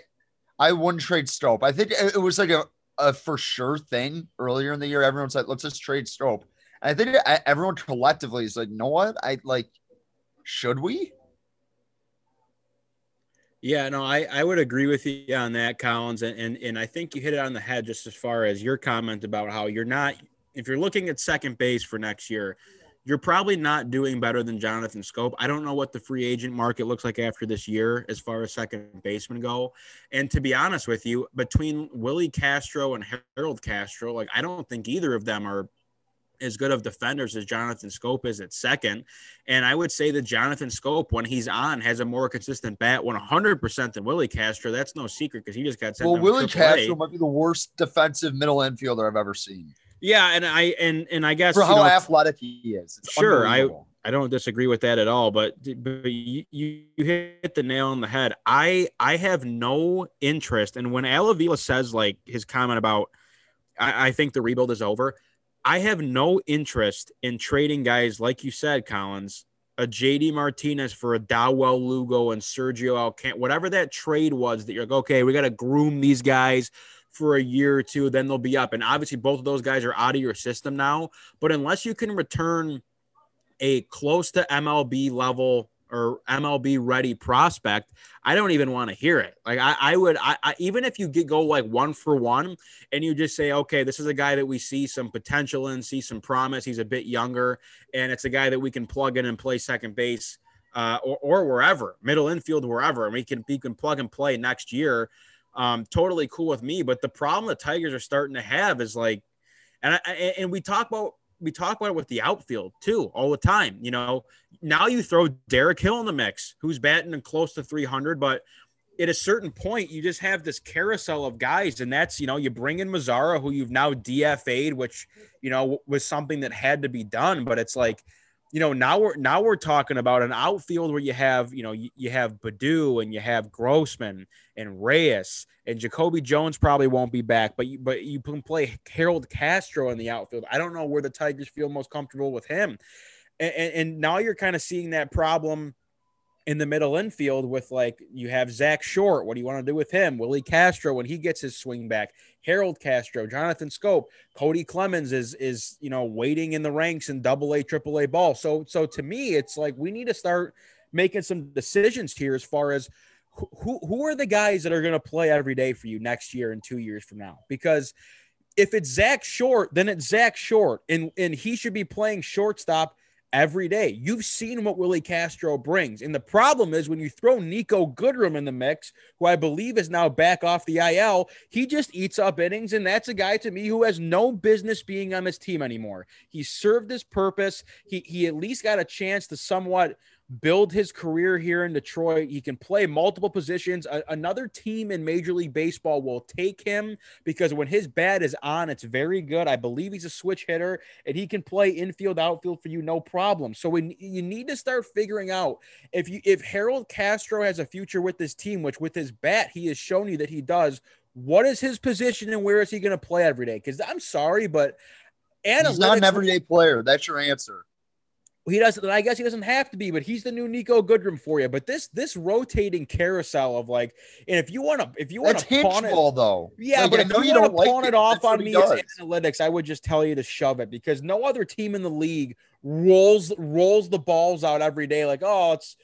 I, wouldn't trade Schoop. I think it was like a, a for sure thing earlier in the year. Everyone's like, let's just trade Schoop. And I think everyone collectively is like, you know what? I like, should we? Yeah, no, I, I would agree with you on that, Collins, and, and and I think you hit it on the head just as far as your comment about how you're not if you're looking at second base for next year, you're probably not doing better than Jonathan Schoop. I don't know what the free agent market looks like after this year as far as second basemen go. And to be honest with you, between Willi Castro and Harold Castro, like I don't think either of them are as good of defenders as Jonathan Schoop is at second. And I would say that Jonathan Schoop, when he's on, has a more consistent bat 100% than Willi Castro. That's no secret because he just got sent Well, Willi. Castro might be the worst defensive middle infielder I've ever seen Yeah, and I and and I guess for you how know, athletic he is. It's Sure, I- I don't disagree with that at all, but but you, you you hit the nail on the head. I I have no interest, and when Al Avila says like his comment about I, I think the rebuild is over. I have no interest in trading guys like you said, Collins, a JD Martinez for a Dawel Lugo and Sergio Alcant, whatever that trade was that you're like, okay, we got to groom these guys for a year or two, then they'll be up. And obviously, both of those guys are out of your system now. But unless you can return a close to MLB level or MLB ready prospect, I don't even want to hear it. Like I, I would, I, I, even if you get go like one for one, and you just say, okay, this is a guy that we see some potential in, see some promise. He's a bit younger, and it's a guy that we can plug in and play second base, uh, or, or wherever, middle infield, wherever, and we can we can plug and play next year. Um, totally cool with me. But the problem the Tigers are starting to have is like, and I, and we talk about we talk about it with the outfield too all the time. You know, now you throw Derek Hill in the mix, who's batting close to 300, but at a certain point, you just have this carousel of guys, and that's you know you bring in Mazara, who you've now DFA'd, which you know was something that had to be done, but it's like you know, now we're now we're talking about an outfield where you have, you know, you, you have Baddoo and you have Grossman and Reyes and Jacoby Jones probably won't be back, but you, but you can play Harold Castro in the outfield. I don't know where the Tigers feel most comfortable with him, and, and, and now you're kind of seeing that problem in the middle infield with like you have Zack Short. What do you want to do with him? Willi Castro when he gets his swing back. Harold Castro, Jonathan Schoop, Cody Clemens is is you know waiting in the ranks in double A, triple A ball. So so to me, it's like we need to start making some decisions here as far as who who are the guys that are going to play every day for you next year and two years from now? Because if it's Zack Short, then it's Zack Short, and and he should be playing shortstop every day. You've seen what Willi Castro brings. And the problem is when you throw Niko Goodrum in the mix, who I believe is now back off the IL, he just eats up innings. And that's a guy to me who has no business being on this team anymore. He served his purpose. He, he at least got a chance to somewhat build his career here in Detroit. He can play multiple positions. A- another team in Major League Baseball will take him because when his bat is on, it's very good. I believe he's a switch hitter and he can play infield, outfield for you, no problem. So we, you need to start figuring out if you if Harold Castro has a future with this team, which with his bat he has shown you that he does. What is his position and where is he going to play every day? Because I'm sorry, but He's not an everyday player. That's your answer he doesn't. I guess he doesn't have to be, but he's the new Niko Goodrum for you. But this this rotating carousel of like, and if you want to, if you want to pawn it, ball though, yeah, like, but I if you, you want to pawn it, it off on me as analytics, I would just tell you to shove it because no other team in the league rolls rolls the balls out every day. Like, oh, it's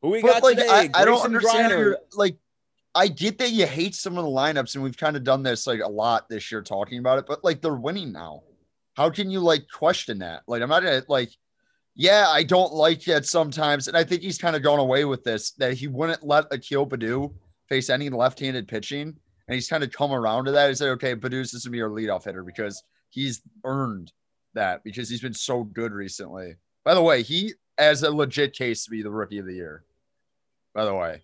who we but got like, today. I, I don't understand. Your, Like, I get that you hate some of the lineups, and we've kind of done this like a lot this year talking about it. But like, they're winning now. How can you like question that? Like, I'm not gonna like yeah, I don't like it sometimes. And I think he's kind of gone away with this that he wouldn't let Akil Baddoo face any left handed pitching. And he's kind of come around to that. He said, okay, Baddoo's this going to be our leadoff hitter because he's earned that because he's been so good recently. By the way, he has a legit case to be the rookie of the year. By the way,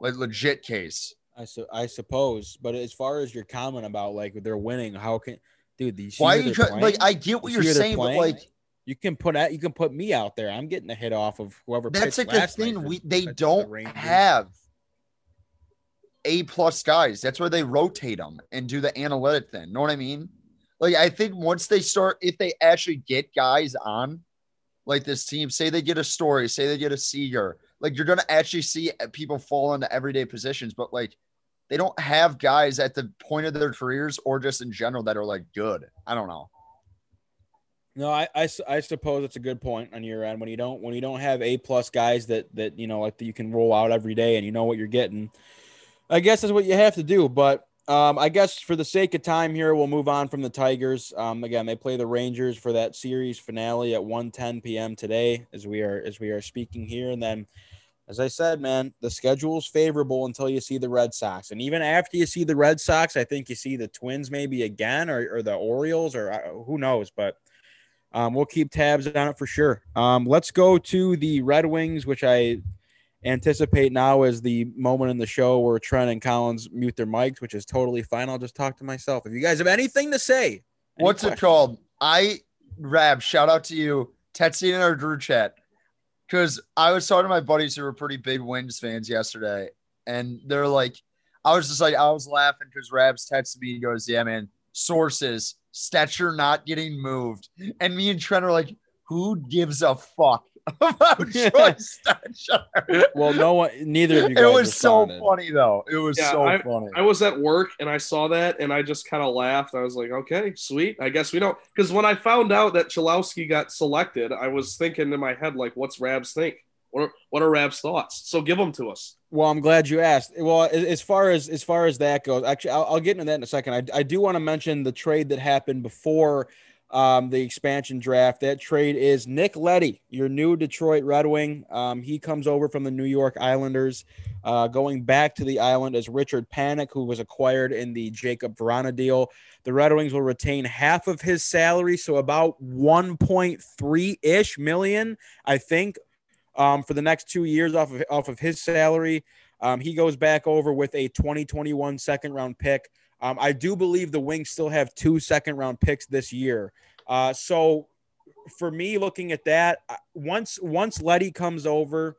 like legit case. I su- I suppose, but as far as your comment about like they're winning, how can dude these? Why are you trying? Like I get what you are saying, but like you can put out, you can put me out there. I'm getting a hit off of whoever. That's like the thing. We they don't the have a plus guys. That's where they rotate them and do the analytic thing. Know what I mean? Like I think once they start, if they actually get guys on, like this team, say they get a Story, say they get a Seager, like you're gonna actually see uh, people fall into everyday positions. But like they don't have guys at the point of their careers or just in general that are like good. I don't know. No, I, I, I, suppose it's a good point on your end when you don't when you don't have a plus guys that that you know like that you can roll out every day and you know what you're getting. I guess that's what you have to do. But um, I guess for the sake of time here, we'll move on from the Tigers. Um, again, they play the Rangers for that series finale at 1:10 p.m. today, as we are as we are speaking here, and then. As I said, man, the schedule is favorable until you see the Red Sox. And even after you see the Red Sox, I think you see the Twins maybe again or, or the Orioles or uh, who knows. But um, we'll keep tabs on it for sure. Um, let's go to the Red Wings, which I anticipate now is the moment in the show where Trent and Collins mute their mics, which is totally fine. I'll just talk to myself. If you guys have anything to say, what's questions? it called? I Rab, shout out to you, texting in our Drew chat because I was talking to my buddies who were pretty big Wings fans yesterday, and they're like, I was just like, I was laughing because Rabs texted me. He goes, "Yeah, man, sources, Stecher not getting moved. And me and Trent are like, who gives a fuck about Troy Stecher? Well, no one, neither of you It guys was so responded. funny though. It was Yeah, so funny. I was at work and I saw that and I just kind of laughed. I was like, okay, sweet. I guess we don't. Because when I found out that Cholowski got selected, I was thinking in my head, like, what's Rab's think? What are, what are Rab's thoughts? So give them to us. Well, I'm glad you asked. Well, as far as as far as that goes, actually, I'll, I'll get into that in a second. I, I do want to mention the trade that happened before um, the expansion draft. That trade is Nick Leddy, your new Detroit Red Wing. Um, he comes over from the New York Islanders, uh, going back to the island as Richard Panik, who was acquired in the Jakub Vrana deal. The Red Wings will retain half of his salary, so about 1.3 ish million, I think, um, for the next two years off of off of his salary. Um, he goes back over with a 2021 second round pick. Um, I do believe the Wings still have two second round picks this year. Uh, so for me, looking at that, once once Leddy comes over,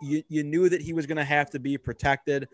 you, you knew that he was going to have to be protected.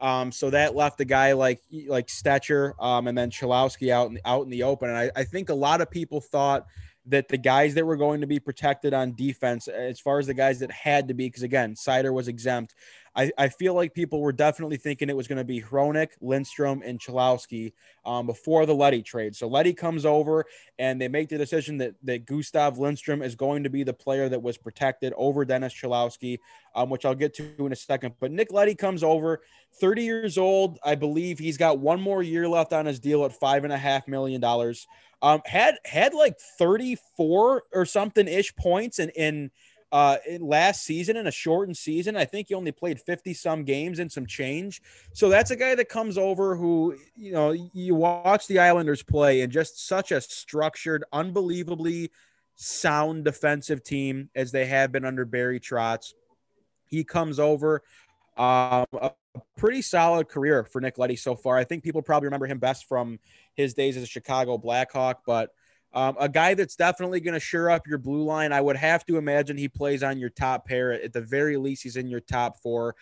Um, so that left a guy like like Stecher um, and then Cholowski out in, out in the open. And I, I think a lot of people thought that the guys that were going to be protected on defense, as far as the guys that had to be, because again, Seider was exempt. I, I feel like people were definitely thinking it was going to be Hronek, Lindstrom, and Cholowski um, before the Leddy trade. So Leddy comes over and they make the decision that, that Gustav Lindstrom is going to be the player that was protected over Dennis Cholowski, um, which I'll get to in a second. But Nick Leddy comes over, 30 years old. I believe he's got one more year left on his deal at five and a half million dollars. Um, had had like 34 or something ish points in in uh last season in a shortened season. I think he only played 50 some games and some change. So that's a guy that comes over who, you know, you watch the Islanders play and just such a structured, unbelievably sound defensive team as they have been under Barry Trotz. He comes over. Um, a pretty solid career for Nick Leddy so far. I think people probably remember him best from his days as a Chicago Blackhawk, but um, a guy that's definitely going to shore up your blue line. I would have to imagine he plays on your top pair. At the very least, he's in your top four.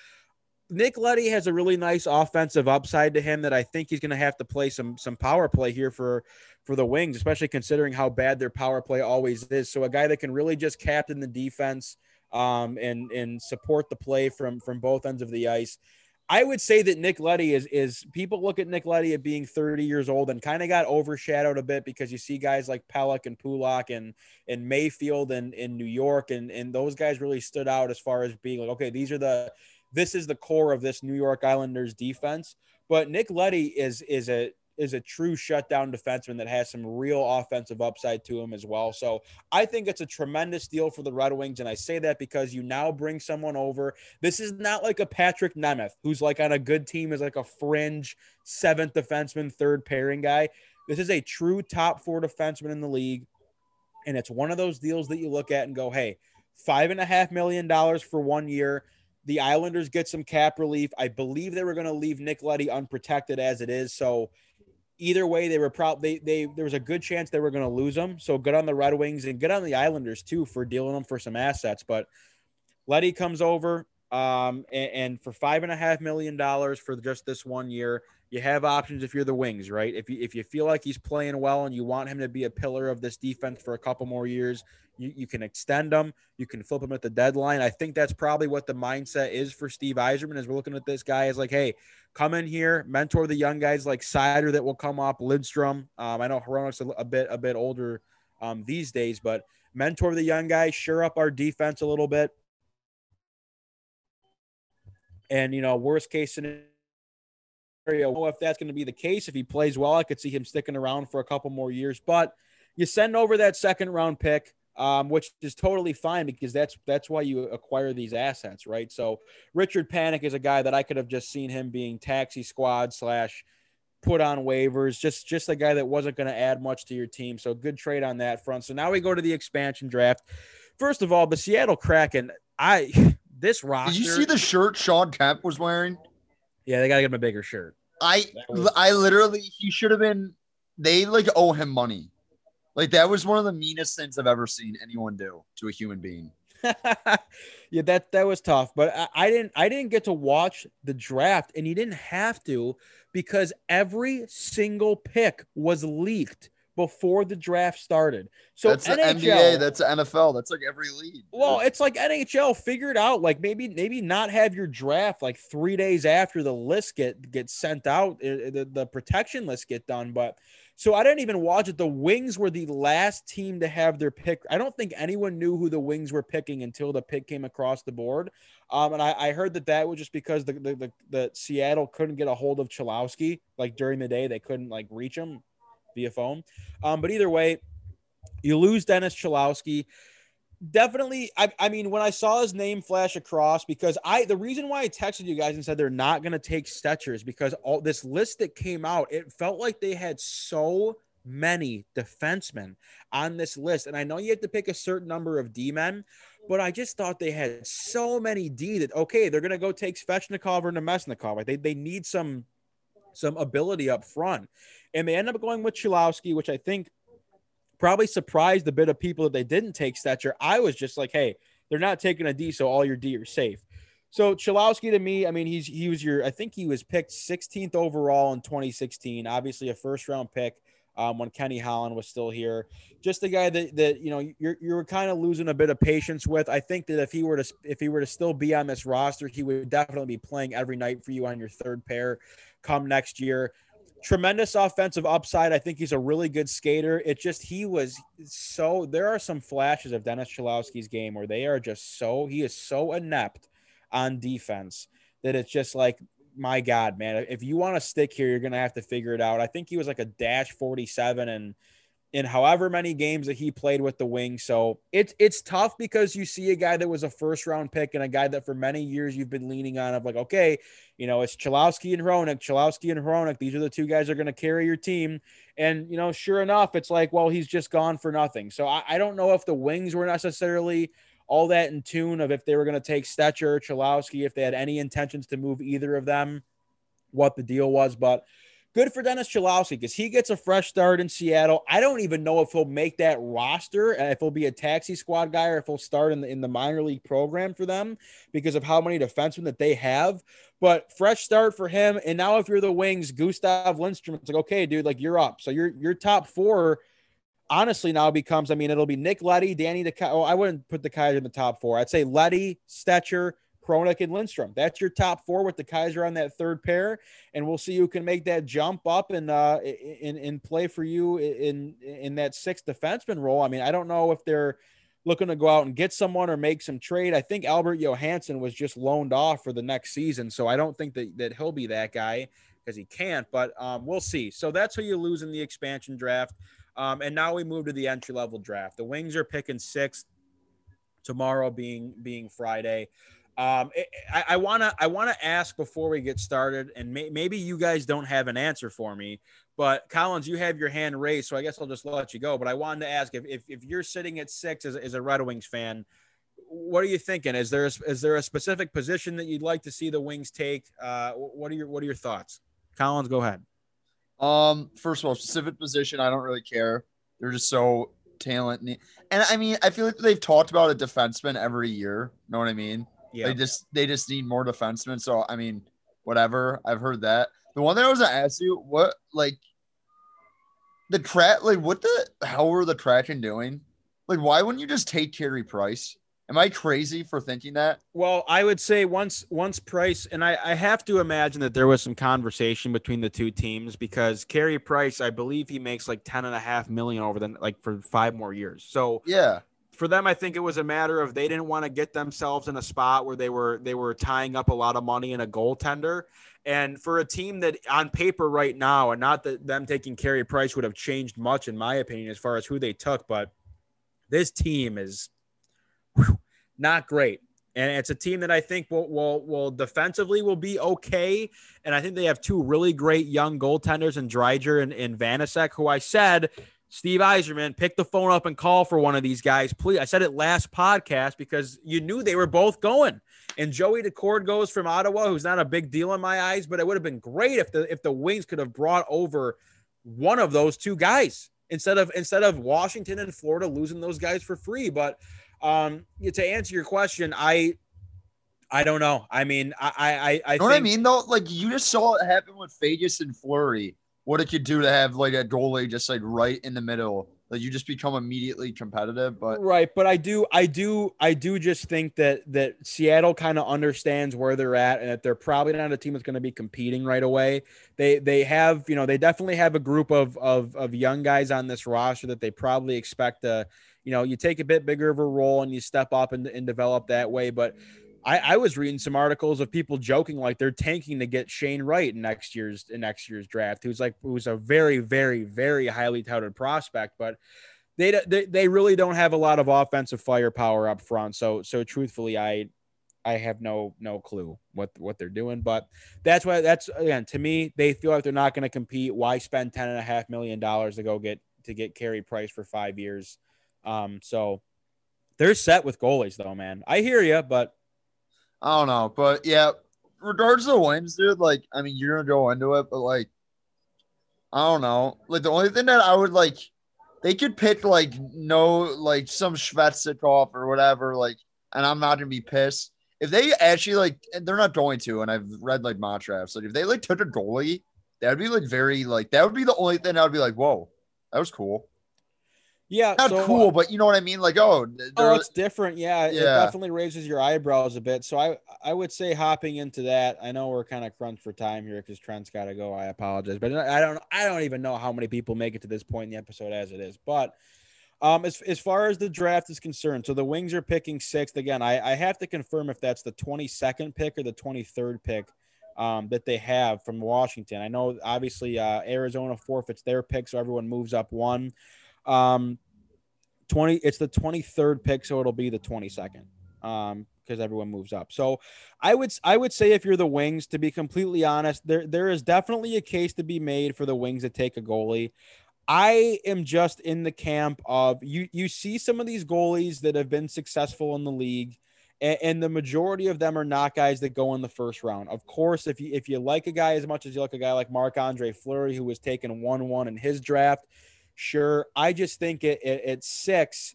Nick Leddy has a really nice offensive upside to him that I think he's going to have to play some some power play here for for the Wings, especially considering how bad their power play always is. So a guy that can really just captain the defense um, and and support the play from from both ends of the ice. I would say that Nick Leddy is is people look at Nick Leddy at being 30 years old and kind of got overshadowed a bit because you see guys like Pelech and Pulock and and Mayfield and in New York and and those guys really stood out as far as being like okay these are the this is the core of this New York Islanders defense. But Nick Leddy is is a is a true shutdown defenseman that has some real offensive upside to him as well. So I think it's a tremendous deal for the Red Wings. And I say that because you now bring someone over. This is not like a Patrick Nemeth, who's like on a good team as like a fringe seventh defenseman, third pairing guy. This is a true top four defenseman in the league. And it's one of those deals that you look at and go, hey, five and a half million dollars for one year. The Islanders get some cap relief. I believe they were going to leave Nick Leddy unprotected as it is. So either way, they were probably they, they there was a good chance they were going to lose them. So good on the Red Wings and good on the Islanders too for dealing them for some assets. But Leddy comes over um, and, and for five and a half million dollars for just this one year. You have options if you're the Wings, right? If you if you feel like he's playing well and you want him to be a pillar of this defense for a couple more years, you, you can extend him. You can flip him at the deadline. I think that's probably what the mindset is for Steve Yzerman as we're looking at this guy is like, hey, come in here, mentor the young guys like Seider that will come up, Lindstrom. Um, I know Hronek's a, a bit a bit older um, these days, but mentor the young guys, sure up our defense a little bit. And you know, worst case scenario, I don't know if that's going to be the case. If he plays well, I could see him sticking around for a couple more years. But you send over that second round pick, um, which is totally fine because that's that's why you acquire these assets, right? So Richard Panik is a guy that I could have just seen him being taxi squad slash put on waivers, just just a guy that wasn't going to add much to your team. So good trade on that front. So now we go to the expansion draft. First of all, the Seattle Kraken, I this roster. Did you see the shirt Shawn Kemp was wearing? Yeah, they got to give him a bigger shirt. I was- I literally he should have been they like owe him money. Like that was one of the meanest things I've ever seen anyone do to a human being. yeah, that that was tough, but I, I, didn't I didn't get to watch the draft, and you didn't have to because every single pick was leaked before the draft started. So that's NHL, the NBA, that's the NFL, that's like every league. Well, it's like NHL figured out like maybe maybe not have your draft like three days after the list get get sent out, uh, the, the protection list get done, but so I didn't even watch it. The Wings were the last team to have their pick. I don't think anyone knew who the Wings were picking until the pick came across the board. Um, and I, I, heard that that was just because the, the, the, the Seattle couldn't get a hold of Cholowski like during the day. They couldn't like reach him via phone. Um, but either way, you lose Dennis Cholowski definitely I, I mean when i saw his name flash across because i the reason why i texted you guys and said they're not going to take stetcher is because all this list that came out it felt like they had so many defensemen on this list. And i know you have to pick a certain number of d-men but i just thought they had so many d that okay they're going to go take svechnikov or namestnikov. Like they, they need some some ability up front and they end up going with Cholowski, which i think probably surprised a bit of people that they didn't take Stecher. I was just like, hey, they're not taking a D, so all your D are safe. So Cholowski to me, I mean, he's he was your I think he was picked 16th overall in 2016. Obviously a first round pick um, when Kenny Holland was still here. Just a guy that that you know you're you're kind of losing a bit of patience with. I think that if he were to if he were to still be on this roster, he would definitely be playing every night for you on your third pair come next year tremendous offensive upside. I think he's a really good skater. It just he was so there are some flashes of Dennis Cholowski's game where they are just so he is so inept on defense that it's just like my God, man, if you want to stick here, you're gonna have to figure it out. I think he was like a dash 47 and in however many games that he played with the wing. So it's it's tough because you see a guy that was a first round pick and a guy that for many years you've been leaning on of like, okay, you know, it's Cholowski and Hronek, Cholowski and Hronek. These are the two guys that are going to carry your team. And, you know, sure enough, it's like, well, he's just gone for nothing. So I, I don't know if the wings were necessarily all that in tune of if they were going to take Stecher Cholowski, if they had any intentions to move either of them, what the deal was. But good for Dennis Cholowski because he gets a fresh start in Seattle. I don't even know if he'll make that roster, uh, if he'll be a taxi squad guy or if he'll start in the, in the minor league program for them because of how many defensemen that they have. But fresh start for him. And now if you're the Wings, Gustav Lindstrom, it's like, okay, dude, like you're up. So your your top four honestly now becomes, I mean, it'll be Nick Leddy, Danny the oh, I wouldn't put DeKeyser in the top four. I'd say Leddy, Stecher, Hronek and Lindstrom. That's your top four with DeKeyser on that third pair, and we'll see who can make that jump up and uh in in play for you in in that sixth defenseman role. I mean, I don't know if they're looking to go out and get someone or make some trade. I think Albert Johansson was just loaned off for the next season, so I don't think that that he'll be that guy because he can't. But um, we'll see. So that's who you lose in the expansion draft. Um, and now we move to the entry level draft. The Wings are picking sixth tomorrow, being being Friday. Um, I want to I want to ask before we get started, and may, maybe you guys don't have an answer for me, but Collins, you have your hand raised, so I guess I'll just let you go. But I wanted to ask if if, if you're sitting at six as, as a Red Wings fan, what are you thinking? Is there a, is there a specific position that you'd like to see the Wings take? Uh, what are your what are your thoughts? Collins, go ahead. Um, first of all, specific position, I don't really care. They're just so talent, and I mean, I feel like they've talked about a defenseman every year. Know what I mean? Yeah. They just they just need more defensemen. So I mean, whatever. I've heard that. The one that I was gonna ask you, what like the track like what the hell were the Kraken doing? Like, why wouldn't you just take Carey Price? Am I crazy for thinking that? Well, I would say once once Price and I, I have to imagine that there was some conversation between the two teams because Carey Price, I believe he makes like 10 and a half million over the like for five more years. So yeah, for them, I think it was a matter of they didn't want to get themselves in a spot where they were they were tying up a lot of money in a goaltender. And for a team that on paper right now, and not that them taking Carey Price would have changed much, in my opinion, as far as who they took, but this team is whew, not great. And it's a team that I think will, will will defensively will be okay. And I think they have two really great young goaltenders in Driedger and, and Vanecek, who I said Steve Yzerman, pick the phone up and call for one of these guys, please. I said it last podcast because you knew they were both going. And Joey Daccord goes from Ottawa, who's not a big deal in my eyes, but it would have been great if the if the Wings could have brought over one of those two guys instead of instead of Washington and Florida losing those guys for free. But Um, to answer your question, I I don't know. I mean, I I I You know think, what I mean though? Like you just saw it happen with Vegas and Fleury. What it could do to have like a goalie just like right in the middle. Like you just become immediately competitive. But right but i do i do i do just think that that seattle kind of understands where they're at and that they're probably not a team that's going to be competing right away they they have you know they definitely have a group of of of young guys on this roster that they probably expect to you know you take a bit bigger of a role and you step up and, and develop that way but I, I was reading some articles of people joking like they're tanking to get Shane Wright in next year's in next year's draft, who's like who's a very, very, very highly touted prospect, but they, they they really don't have a lot of offensive firepower up front. So so truthfully, I I have no no clue what what they're doing. But that's why that's again to me, they feel like they're not going to compete. Why spend ten and a half million dollars to go get to get Carey Price for five years? Um, so they're set with goalies though, man. I hear you, but I don't know. But yeah, regards to the wins, dude, like I mean you're gonna go into it, but like I don't know. Like the only thing that I would like they could pick like no like some Shvetsikov or whatever, like, and I'm not gonna be pissed. If they actually like they're not going to, and I've read like mock drafts, like if they like took a goalie, that would be like very like that would be the only thing I would be like, whoa, that was cool. Yeah, Not so, cool, but you know what I mean? Like, oh, Oh, it's different. Yeah, it definitely raises your eyebrows a bit. So I I would say hopping into that. I know we're kind of crunched for time here because Trent's got to go. I apologize, but I don't I don't even know how many people make it to this point in the episode as it is. But um, as as far as the draft is concerned, so the Wings are picking sixth again. I I have to confirm if that's the twenty second pick or the twenty third pick. Um, that they have from Washington. I know obviously uh, Arizona forfeits their pick, so everyone moves up one. Um, 20 it's the 23rd pick so it'll be the 22nd um because everyone moves up. So i would i would say if you're the wings to be completely honest there there is definitely a case to be made for the wings to take a goalie. I am just in the camp of you you see some of these goalies that have been successful in the league and, and the majority of them are not guys that go in the first round. Of course if you if you like a guy as much as you like a guy like marc andre fleury who was taken 1-1 in his draft Sure. I just think it, it, at six,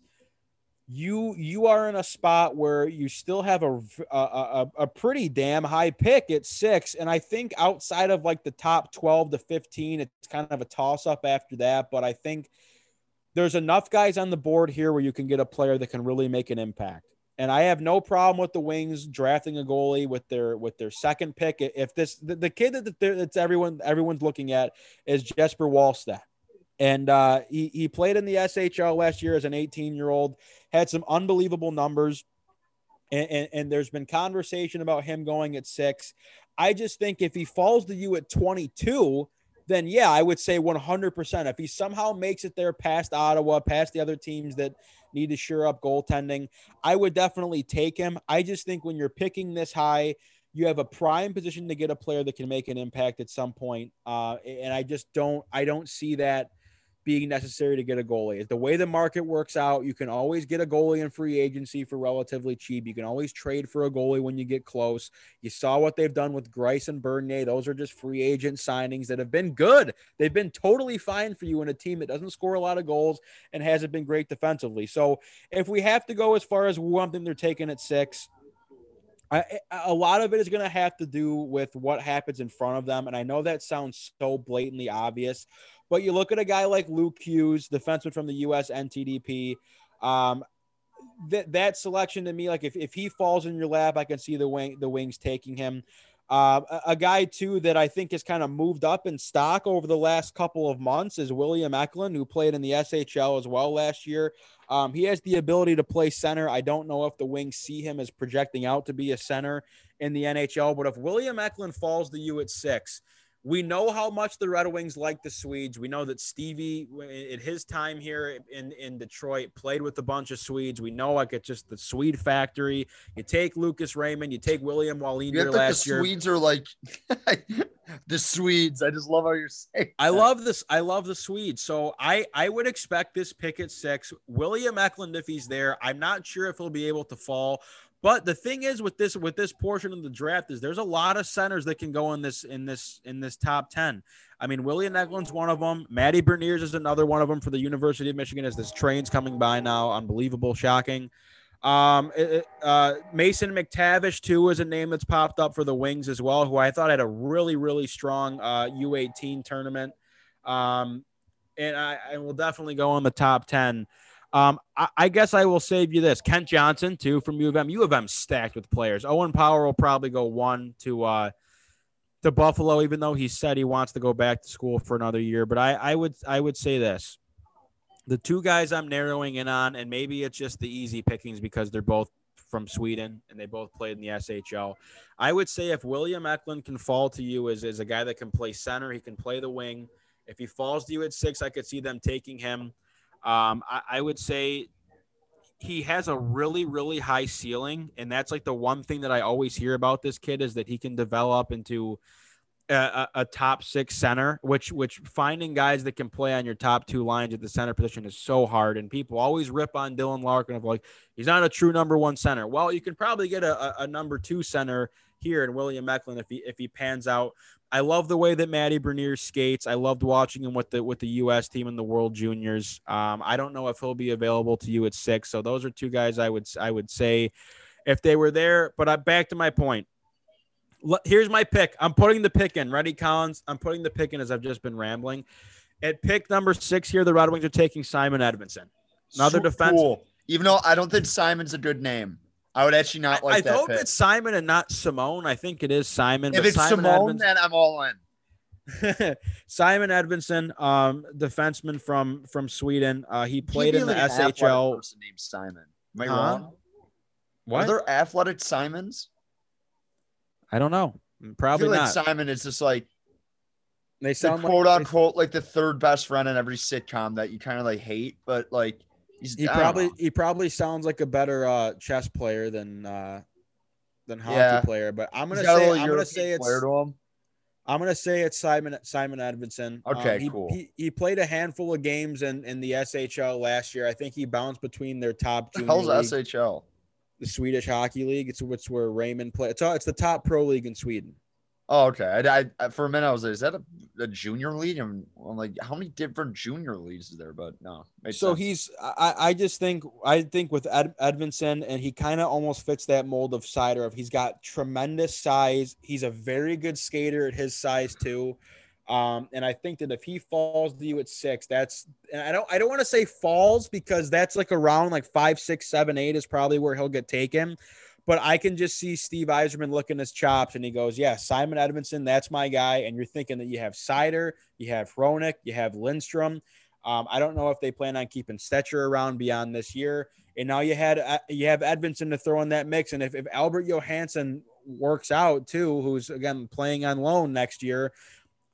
you you are in a spot where you still have a, a a a pretty damn high pick at six, and I think outside of like the top twelve to fifteen, it's kind of a toss up after that. But I think there's enough guys on the board here where you can get a player that can really make an impact. And I have no problem with the Wings drafting a goalie with their with their second pick. If this the, the kid that that's everyone everyone's looking at is Jesper Wallstedt and uh, he, he played in the SHL last year as an 18 year old, had some unbelievable numbers. And, and, and, there's been conversation about him going at six. I just think if he falls to you at 22, then yeah, I would say 100%. If he somehow makes it there past Ottawa, past the other teams that need to shore up goaltending, I would definitely take him. I just think when you're picking this high, you have a prime position to get a player that can make an impact at some point. Uh, and I just don't, I don't see that being necessary to get a goalie. The way the market works out, you can always get a goalie in free agency for relatively cheap. You can always trade for a goalie when you get close. You saw what they've done with Greiss and Bernier. Those are just free agent signings that have been good. They've been totally fine for you in a team that doesn't score a lot of goals and hasn't been great defensively. So if we have to go as far as one thing they're taking at six, a lot of it is going to have to do with what happens in front of them. And I know that sounds so blatantly obvious, but you look at a guy like Luke Hughes, defenseman from the US NTDP. Um, that that selection to me, like if, if he falls in your lap, I can see the wing the wings taking him. Uh, a, a, guy too that I think has kind of moved up in stock over the last couple of months is William Eklund, who played in the SHL as well last year. Um, he has the ability to play center. I don't know if the Wings see him as projecting out to be a center in the NHL, but if William Eklund falls to you at six, we know how much the Red Wings like the Swedes. We know that Stevie, at his time here in, in Detroit, played with a bunch of Swedes. We know like it's just the Swede factory. You take Lucas Raymond, you take William Wallinder like last the year. Swedes are like the Swedes. I just love how you're saying. I love this. I love the Swedes. So I I would expect this pick at six. William Eklund, if he's there, I'm not sure if he'll be able to fall. But the thing is with this with this portion of the draft is there's a lot of centers that can go in this in this in this top 10. I mean, William Eklund's one of them. Matty Beniers is another one of them for the University of Michigan as this train's coming by now. Unbelievable, shocking. Um, it- uh, Mason McTavish too is a name that's popped up for the Wings as well, who I thought had a really really strong uh, U18 tournament. Um, and I, I will definitely go on the top ten. Um, I, I guess I will save you this. Kent Johnson too from U of M. U of M stacked with players. Owen Power will probably go one to uh, to Buffalo, even though he said he wants to go back to school for another year. But I, I would I would say this: the two guys I'm narrowing in on, and maybe it's just the easy pickings because they're both from Sweden and they both played in the SHL. I would say if William Eklund can fall to you as, as a guy that can play center, he can play the wing. If he falls to you at six, I could see them taking him. Um, I, I would say he has a really, really high ceiling, and that's like the one thing that I always hear about this kid is that he can develop into a, a, top six center. Which, which finding guys that can play on your top two lines at the center position is so hard, and people always rip on Dylan Larkin of like he's not a true number one center. Well, you can probably get a, a number two center here in William Eklund if he if he pans out. I love the way that Matty Bernier skates. I loved watching him with the with the U.S. team in the World Juniors. Um, I don't know if he'll be available to you at six. So those are two guys I would I would say if they were there. But I back to my point. Here's my pick. I'm putting the pick in. Ready, Collins? I'm putting the pick in as I've just been rambling. At pick number six here, the Red Wings are taking Simon Edmondson. Another So defense- cool. Even though I don't think Simon's a good name, I would actually not like I that. I hope pick. it's Simon and not Simone. I think it is Simon. if but it's Simon Simone, Edmondson- then I'm all in. Simon Edvinsson, um, defenseman from from Sweden. Uh, he played in the like SHL. person named Simon. Am I wrong? Are What? there athletic Simons? I don't know. I Probably feel like not. Simon is just like they the sound quote like, unquote like the third best friend in every sitcom that you kind of like hate, but like he's He probably he probably sounds like a better uh, chess player than uh, than hockey Yeah. player. But I'm gonna say I'm gonna say it's. I'm gonna say it's Simon Simon Edvinsson. Okay, Um, he, cool. He, he played a handful of games in, in the SHL last year. I think he bounced between their top What the hell's league, SHL? the Swedish Hockey League. It's it's where Raymond play. It's all, it's the top pro league in Sweden. Oh, okay. I, I- for a minute I was like, is that a, a junior league? I'm, I'm like, how many different junior leagues is there? But no. So sense. he's I, I just think I think with Ed, Edvinsson and he kind of almost fits that mold of Seider of he's got tremendous size. He's a very good skater at his size too. Um, and I think that if he falls to you at six, that's and I don't I don't want to say falls because that's like around like five, six, seven, eight is probably where he'll get taken. But I can just see Steve Yzerman looking his chops and he goes, Yeah, Simon Edmondson, that's my guy. And you're thinking that you have Seider, you have Hronek, you have Lindstrom. Um, I don't know if they plan on keeping Stecher around beyond this year. And now you had uh, you have Edvinsson to throw in that mix. And if, if Albert Johansson works out too, who's again playing on loan next year,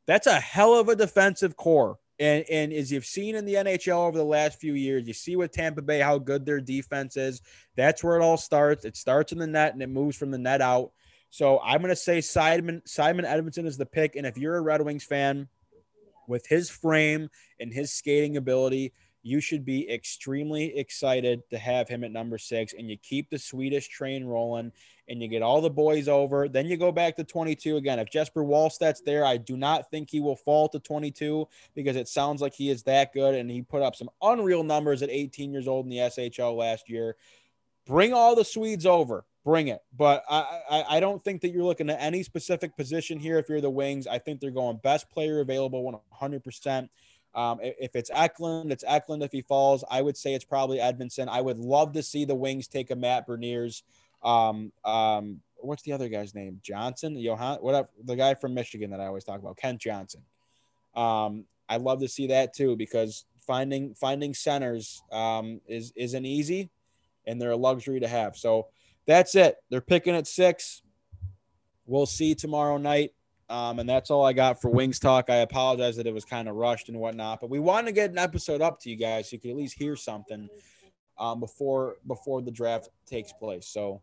that's a hell of a defensive core. And, and as you've seen in the NHL over the last few years, you see with Tampa Bay how good their defense is. That's where it all starts. It starts in the net and it moves from the net out. So I'm going to say Simon Simon Edmondson is the pick. And if you're a Red Wings fan, with his frame and his skating ability, you should be extremely excited to have him at number six. And you keep the Swedish train rolling and you get all the boys over. Then you go back to 22 again. If Jesper Wallstedt's there, I do not think he will fall to 22 because it sounds like he is that good. And he put up some unreal numbers at 18 years old in the SHL last year. Bring all the Swedes over. Bring it. But I, I, I don't think that you're looking at any specific position here if you're the Wings. I think they're going best player available 100%. Um, if it's Eklund, it's Eklund. If he falls, I would say it's probably Edmondson. I would love to see the Wings take a Matt Beniers. Um, um, what's the other guy's name? Johnson, Johan, whatever the guy from Michigan that I always talk about, Kent Johnson. Um, I'd love to see that too because finding finding centers um, is isn't easy, and they're a luxury to have. So that's it. They're picking at six. We'll see tomorrow night. Um, and that's all I got for Wings Talk. I apologize that it was kind of rushed and whatnot, but we wanted to get an episode up to you guys so you could at least hear something um, before before the draft takes place. So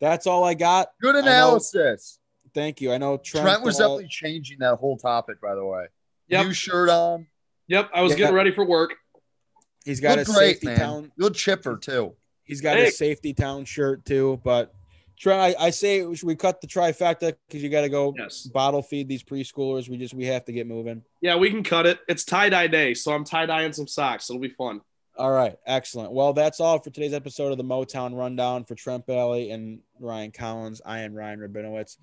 that's all I got. Good know- analysis. Thank you. I know Trent, Trent, was uh, definitely changing that whole topic, by the way. Yep. New shirt on. Yep, I was Yeah. getting ready for work. he's got Look a great, safety man. town. You look chipper too. He's got Hey. a safety town shirt too. But Trent, I, I say we should we cut the trifecta because you got to go Yes. bottle feed these preschoolers. We just we have to get moving. Yeah, we can cut it. It's tie dye day, so I'm tie dyeing some socks. It'll be fun. All right, excellent. Well, that's all for today's episode of the Motown Rundown for Trent Bailey and Ryan Collins. I am Ryan Rabinowitz.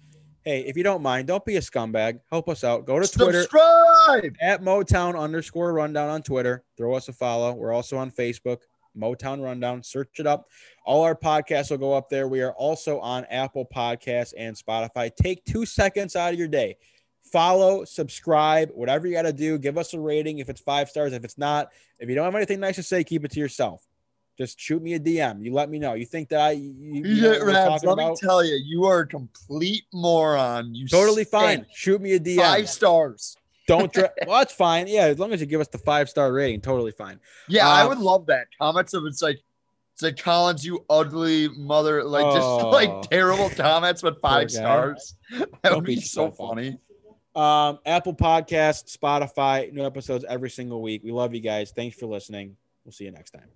Hey, if you don't mind, don't be a scumbag. Help us out. Go to Twitter Subscribe. at Motown underscore rundown on Twitter. Throw us a follow. We're also on Facebook, Motown Rundown. Search it up. All our podcasts will go up there. We are also on Apple Podcasts and Spotify. Take two seconds out of your day. Follow, subscribe, whatever you got to do. Give us a rating if it's five stars. If it's not, if you don't have anything nice to say, keep it to yourself. Just shoot me a DM. You let me know. You think that I, you, you know what we're Rabs, talking let me tell you, you are a complete moron. You Totally fine. Shoot me a DM. Five stars. Don't. Dra- well, that's fine. Yeah, as long as you give us the five star rating, totally fine. Yeah, I Um, would love that. Comments of it's like it's like Collins, you ugly mother, like just Oh. like terrible comments with five stars. That Don't would be beat so funny. Um, Apple Podcast, Spotify, new episodes every single week. We love you guys. Thanks for listening. We'll see you next time.